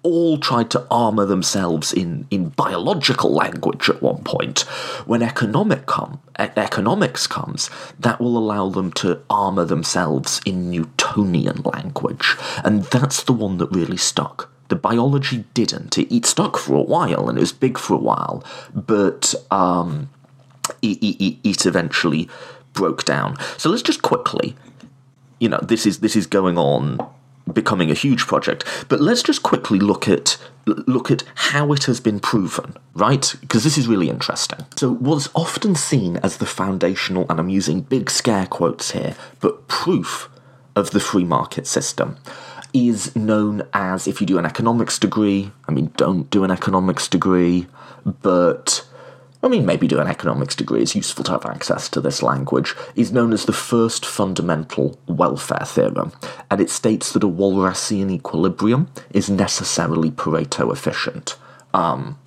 all tried to armour themselves in, in biological language at one point. When economic com- economics comes, that will allow them to armour themselves in Newtonian language. And that's the one that really stuck The biology didn't. It, it stuck for a while and it was big for a while, but um, it, eventually broke down. So let's just quickly, you know, this is this is going on becoming a huge project. But let's just quickly look at look at how it has been proven, right? Because this is really interesting. So what's often seen as the foundational, and I'm using big scare quotes here, but proof of the free market system is known as if you do an economics degree, I mean don't do an economics degree, but I mean, maybe do an economics degree, is useful to have access to this language, is known as the first fundamental welfare theorem, and it states that a Walrasian equilibrium is necessarily Pareto efficient. Um,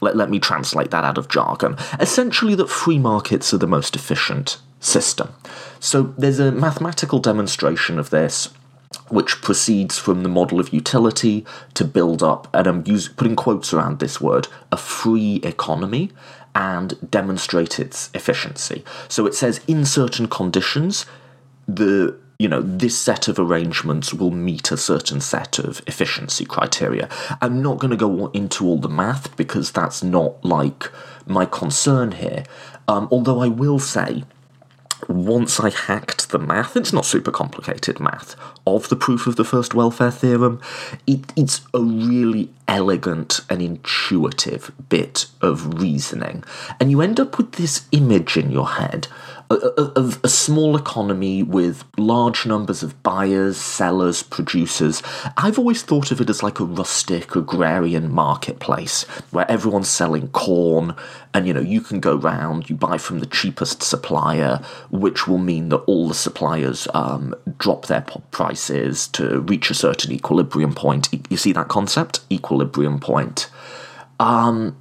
let, let me translate that out of jargon. Essentially, that free markets are the most efficient system. So there's a mathematical demonstration of this which proceeds from the model of utility to build up, and I'm using, putting quotes around this word, a free economy and demonstrate its efficiency. So it says in certain conditions, the you know this set of arrangements will meet a certain set of efficiency criteria. I'm not going to go into all the math because that's not like my concern here. Um, although I will say once I hacked the math, it's not super complicated math, of the proof of the first welfare theorem, it, it's a really elegant and intuitive bit of reasoning. And you end up with this image in your head of a small economy with large numbers of buyers, sellers, producers. I've always thought of it as like a rustic agrarian marketplace where everyone's selling corn and you know you can go round, you buy from the cheapest supplier, which will mean that all the suppliers um, drop their prices to reach a certain equilibrium point. You see that concept? Equilibrium point. Um,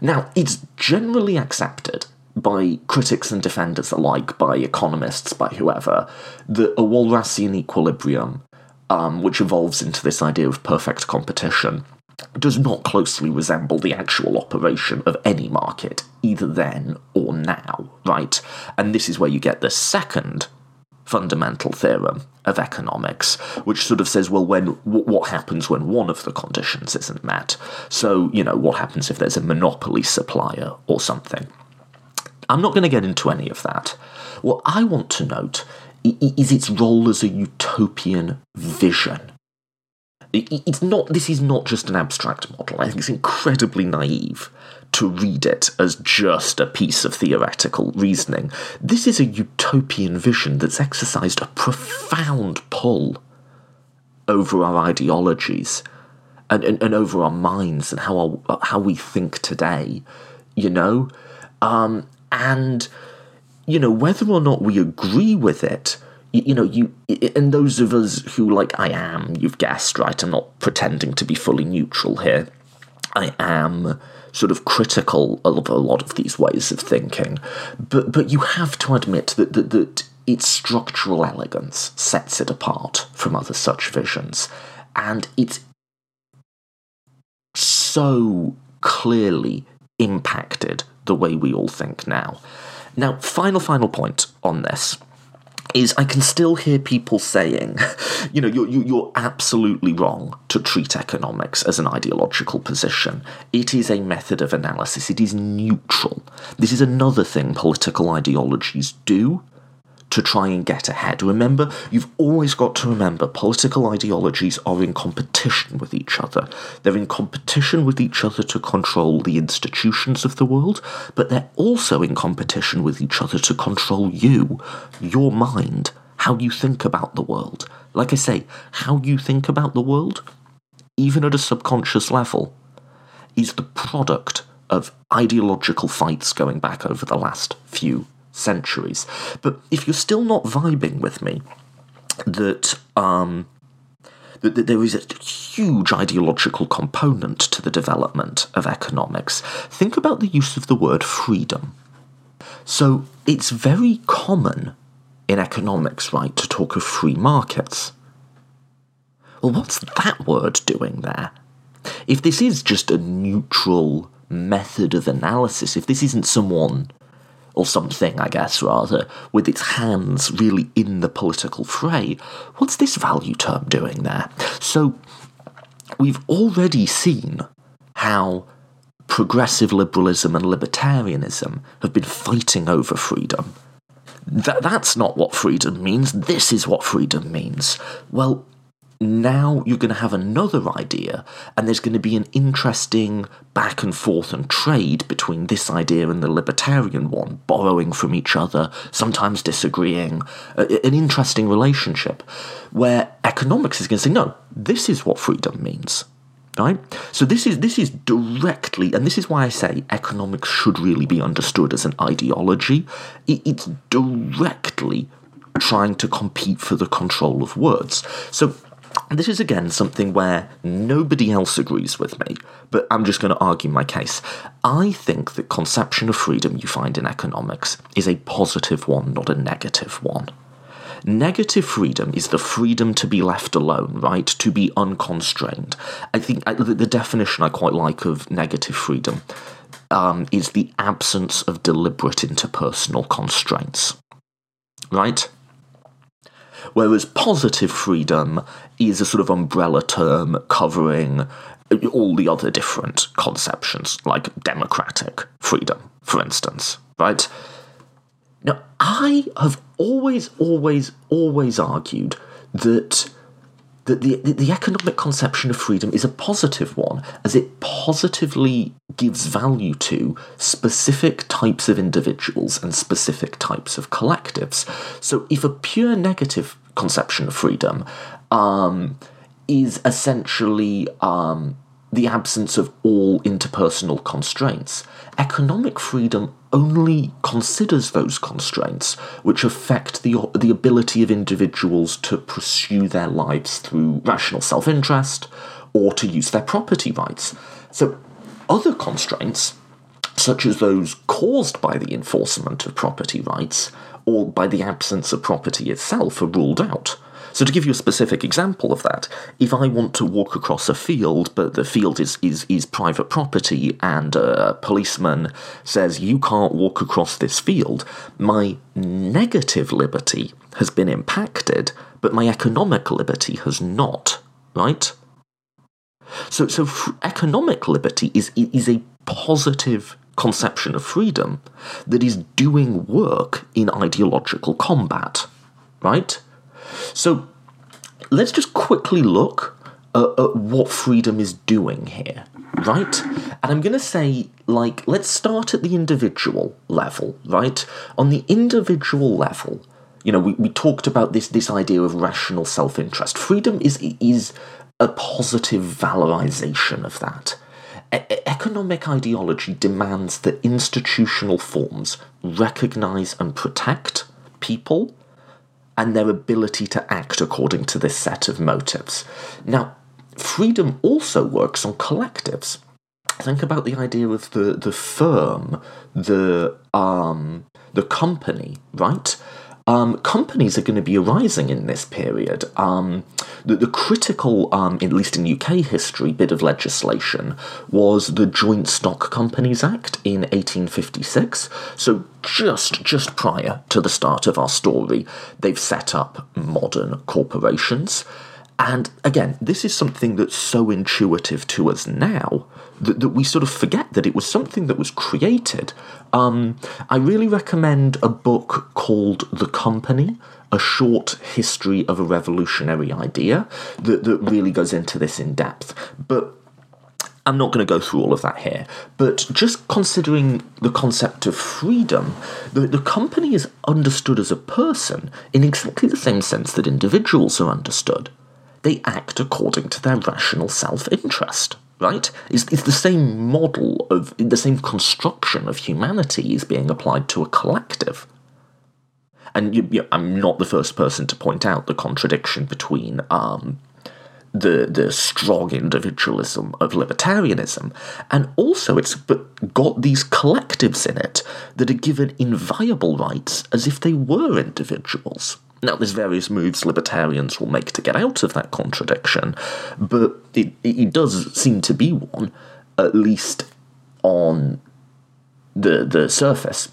now, it's generally accepted by critics and defenders alike, by economists, by whoever, that a Walrasian equilibrium, um, which evolves into this idea of perfect competition, does not closely resemble the actual operation of any market, either then or now, right? And this is where you get the second fundamental theorem of economics, which sort of says, well, when what happens when one of the conditions isn't met? So, you know, what happens if there's a monopoly supplier or something? I'm not going to get into any of that. What I want to note is its role as a utopian vision. It's not. This is not just an abstract model. I think it's incredibly naive to read it as just a piece of theoretical reasoning. This is a utopian vision that's exercised a profound pull over our ideologies and, and, and over our minds and how our, how we think today. You know, um, and you know whether or not we agree with it you, you know you and those of us who like i am you've guessed right i'm not pretending to be fully neutral here. I am sort of critical of a lot of these ways of thinking. But but you have to admit that that, that its structural elegance sets it apart from other such visions. And it's so clearly impacted the way we all think now. Now, final, final point on this is I can still hear people saying, you know, you're, you're absolutely wrong to treat economics as an ideological position. It is a method of analysis, it is neutral. This is another thing political ideologies do to try and get ahead. Remember, you've always got to remember political ideologies are in competition with each other. They're in competition with each other to control the institutions of the world, but they're also in competition with each other to control you, your mind, how you think about the world. Like I say, how you think about the world, even at a subconscious level, is the product of ideological fights going back over the last few centuries. But if you're still not vibing with me, that um, that, there is a huge ideological component to the development of economics, think about the use of the word freedom. So it's very common in economics, right, to talk of free markets. Well, what's that word doing there? If this is just a neutral method of analysis, if this isn't someone or something, I guess, rather, with its hands really in the political fray. What's this value term doing there? So, we've already seen how progressive liberalism and libertarianism have been fighting over freedom. Th- that's not what freedom means, this is what freedom means. Well, now you're going to have another idea, and there's going to be an interesting back and forth and trade between this idea and the libertarian one, borrowing from each other, sometimes disagreeing. an interesting relationship where economics is going to say, no, this is what freedom means. Right? So this is this is directly, and this is why I say economics should really be understood as an ideology. it's directly trying to compete for the control of words. So this is again something where nobody else agrees with me, but I'm just going to argue my case. I think the conception of freedom you find in economics is a positive one, not a negative one. Negative freedom is the freedom to be left alone, right? To be unconstrained. I think the, the, definition I quite like of negative freedom um, is the absence of deliberate interpersonal constraints, right? Whereas positive freedom is a sort of umbrella term covering all the other different conceptions, like democratic freedom, for instance, right? Now, I have always, always, always argued that that the, the economic conception of freedom is a positive one, as it positively gives value to specific types of individuals and specific types of collectives. So, if a pure negative conception of freedom um, is essentially um, the absence of all interpersonal constraints, economic freedom only considers those constraints which affect the, the ability of individuals to pursue their lives through rational self interest or to use their property rights. So, other constraints, such as those caused by the enforcement of property rights or by the absence of property itself, are ruled out. So to give you a specific example of that, if I want to walk across a field, but the field is, is, is private property, and a policeman says you can't walk across this field, my negative liberty has been impacted, but my economic liberty has not, right? So, so economic liberty is, is a positive conception of freedom that is doing work in ideological combat, right? So let's just quickly look at, at what freedom is doing here, right? And I'm going to say, like, let's start at the individual level, right? On the individual level, you know, we, we talked about this this idea of rational self interest. Freedom is is a positive valorization of that. Economic ideology demands that institutional forms recognize and protect people and their ability to act according to this set of motives. Now, freedom also works on collectives. Think about the idea of the, the firm, the um, the company, right? Um, companies are going to be arising in this period. Um, the, the, critical, um, at least in UK history, bit of legislation was the Joint Stock Companies Act in 1856. So just just prior to the start of our story, they've set up modern corporations. And again, this is something that's so intuitive to us now that, that we sort of forget that it was something that was created. Um, I really recommend a book called The Company, a short history of a revolutionary idea that, that really goes into this in depth. But I'm not going to go through all of that here, but just considering the concept of freedom, the, the company is understood as a person in exactly the same sense that individuals are understood they act according to their rational self interest, right? It's, it's the same model of, the same construction of humanity is being applied to a collective. And you, you, I'm not the first person to point out the contradiction between um, the the strong individualism of libertarianism, and also it's got these collectives in it that are given inviolable rights as if they were individuals. Now, there's various moves libertarians will make to get out of that contradiction, but it, it does seem to be one, at least on the the surface.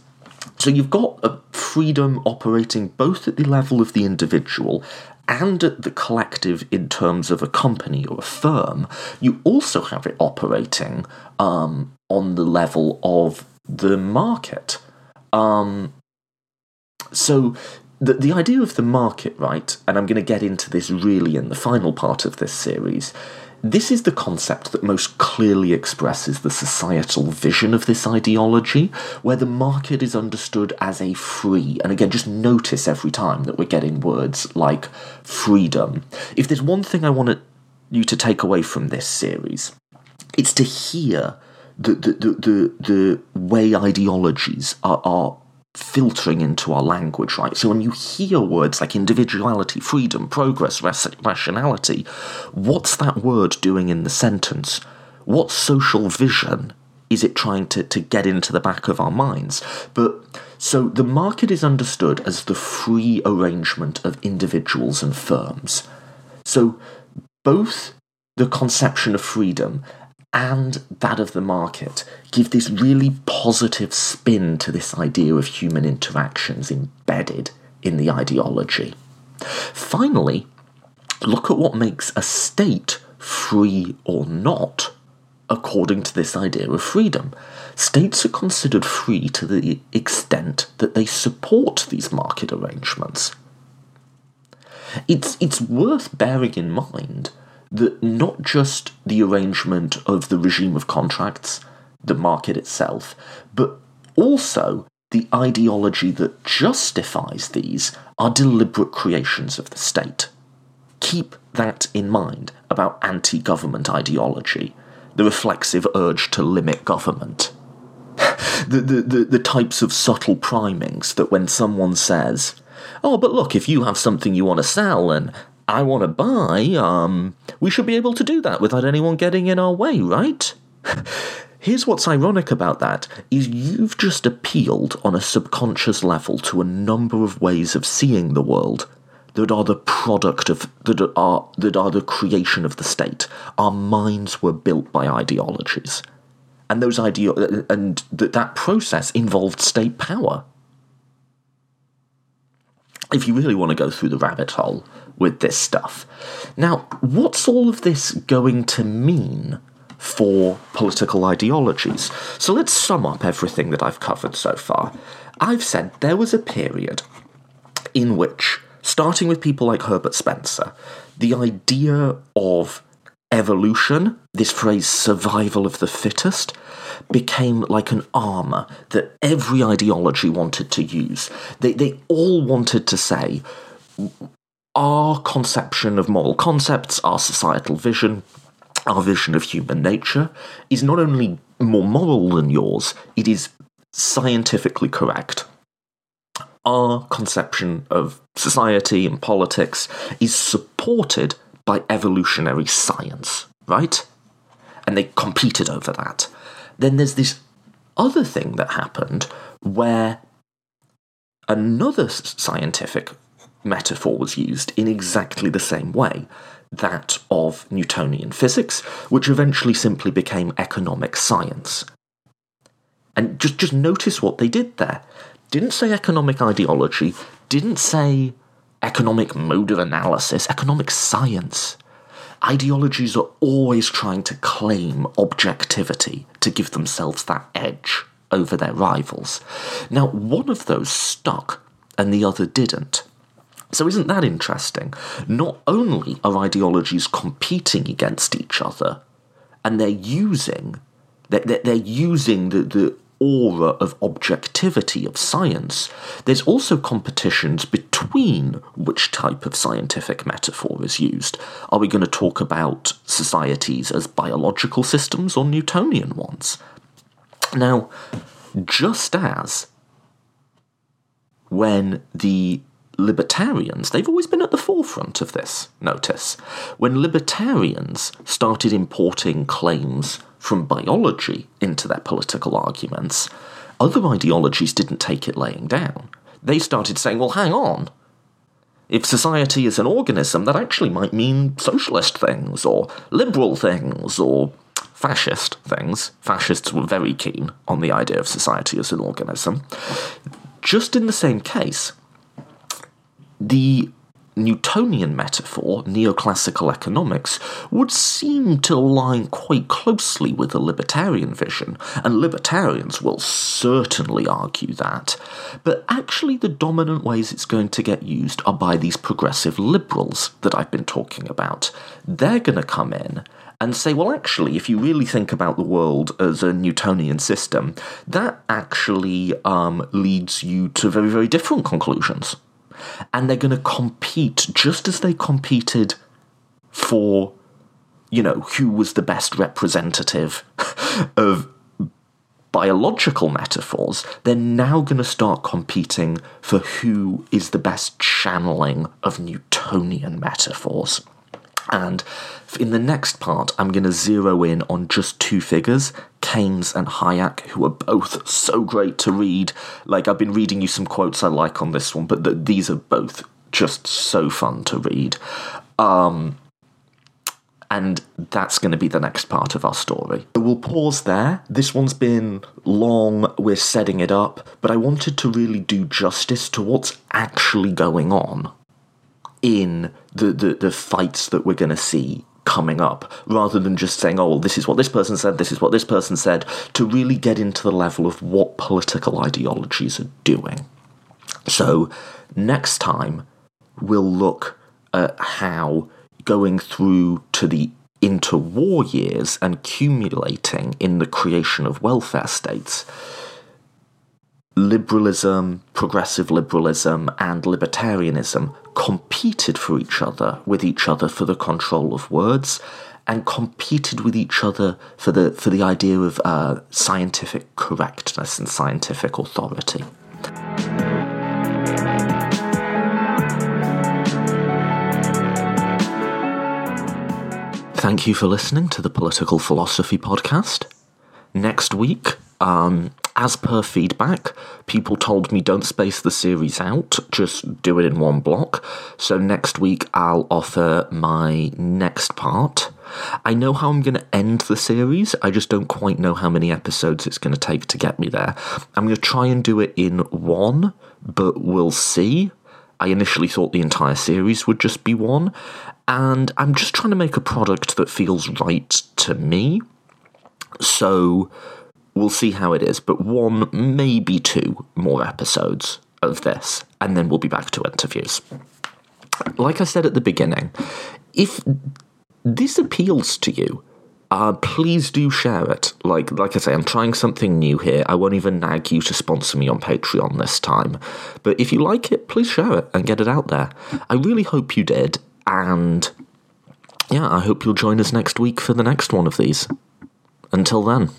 So you've got a freedom operating both at the level of the individual and at the collective in terms of a company or a firm, you also have it operating um, on the level of the market. Um, so the, the idea of the market, right, and I'm going to get into this really in the final part of this series, this is the concept that most clearly expresses the societal vision of this ideology, where the market is understood as a free, and again, just notice every time that we're getting words like freedom. If there's one thing I want you to take away from this series, it's to hear the, the, the, the, way ideologies are, are filtering into our language, right? So when you hear words like individuality, freedom, progress, rationality, what's that word doing in the sentence? What social vision is it trying to, to get into the back of our minds? But so the market is understood as the free arrangement of individuals and firms. So both the conception of freedom and that of the market give this really positive spin to this idea of human interactions embedded in the ideology. Finally, look at what makes a state free or not according to this idea of freedom. States are considered free to the extent that they support these market arrangements. It's, it's worth bearing in mind that not just the arrangement of the regime of contracts, the market itself, but also the ideology that justifies these are deliberate creations of the state. Keep that in mind about anti government ideology, the reflexive urge to limit government. the, the, the, the types of subtle primings that when someone says, Oh, but look, if you have something you want to sell and I want to buy, um, we should be able to do that without anyone getting in our way, right? Here's what's ironic about that is you've just appealed on a subconscious level to a number of ways of seeing the world that are the product of that are that are the creation of the state. Our minds were built by ideologies. And those ideo- and that that process involved state power. If you really want to go through the rabbit hole, with this stuff. Now, what's all of this going to mean for political ideologies? So let's sum up everything that I've covered so far. I've said there was a period in which, starting with people like Herbert Spencer, the idea of evolution, this phrase survival of the fittest, became like an armour that every ideology wanted to use. They, they all wanted to say, our conception of moral concepts, our societal vision, our vision of human nature is not only more moral than yours, it is scientifically correct. Our conception of society and politics is supported by evolutionary science, right? And they competed over that. Then there's this other thing that happened where another scientific metaphor was used in exactly the same way that of Newtonian physics, which eventually simply became economic science. And just, just notice what they did there. Didn't say economic ideology, didn't say economic mode of analysis, economic science. Ideologies are always trying to claim objectivity to give themselves that edge over their rivals. Now, one of those stuck and the other didn't. So, isn't that interesting? Not only are ideologies competing against each other, and they're using they're, they're using the, the aura of objectivity of science, there's also competitions between which type of scientific metaphor is used. Are we going to talk about societies as biological systems or Newtonian ones? Now, just as when the libertarians, they've always been at the forefront of this, notice. When libertarians started importing claims from biology into their political arguments, other ideologies didn't take it laying down. They started saying, well, hang on. If society is an organism, that actually might mean socialist things, or liberal things, or fascist things. Fascists were very keen on the idea of society as an organism. Just in the same case, the Newtonian metaphor, neoclassical economics, would seem to align quite closely with the libertarian vision, and libertarians will certainly argue that. But actually, the dominant ways it's going to get used are by these progressive liberals that I've been talking about. They're going to come in and say, well, actually, if you really think about the world as a Newtonian system, that actually um, leads you to very, very different conclusions and they're going to compete just as they competed for, you know, who was the best representative of biological metaphors, they're now going to start competing for who is the best channeling of Newtonian metaphors. And in the next part, I'm going to zero in on just two figures, Keynes and Hayek, who are both so great to read. Like, I've been reading you some quotes I like on this one, but th- these are both just so fun to read. Um, and that's going to be the next part of our story. So We'll pause there. This one's been long, we're setting it up, but I wanted to really do justice to what's actually going on in the, the, the fights that we're going to see coming up rather than just saying, oh, well, this is what this person said, this is what this person said, to really get into the level of what political ideologies are doing. So, next time, we'll look at how going through to the interwar years and accumulating in the creation of welfare states liberalism, progressive liberalism, and libertarianism competed for each other with each other for the control of words and competed with each other for the for the idea of uh, scientific correctness and scientific authority. Thank you for listening to the Political Philosophy Podcast. Next week, um, as per feedback, people told me don't space the series out, just do it in one block. So next week I'll offer my next part. I know how I'm going to end the series, I just don't quite know how many episodes it's going to take to get me there. I'm going to try and do it in one, but we'll see. I initially thought the entire series would just be one, and I'm just trying to make a product that feels right to me. So we'll see how it is, but one, maybe two more episodes of this, and then we'll be back to interviews. Like I said at the beginning, if this appeals to you, uh, please do share it. Like like I say, I'm trying something new here. I won't even nag you to sponsor me on Patreon this time. But if you like it, please share it and get it out there. I really hope you did, and yeah, I hope you'll join us next week for the next one of these. Until then.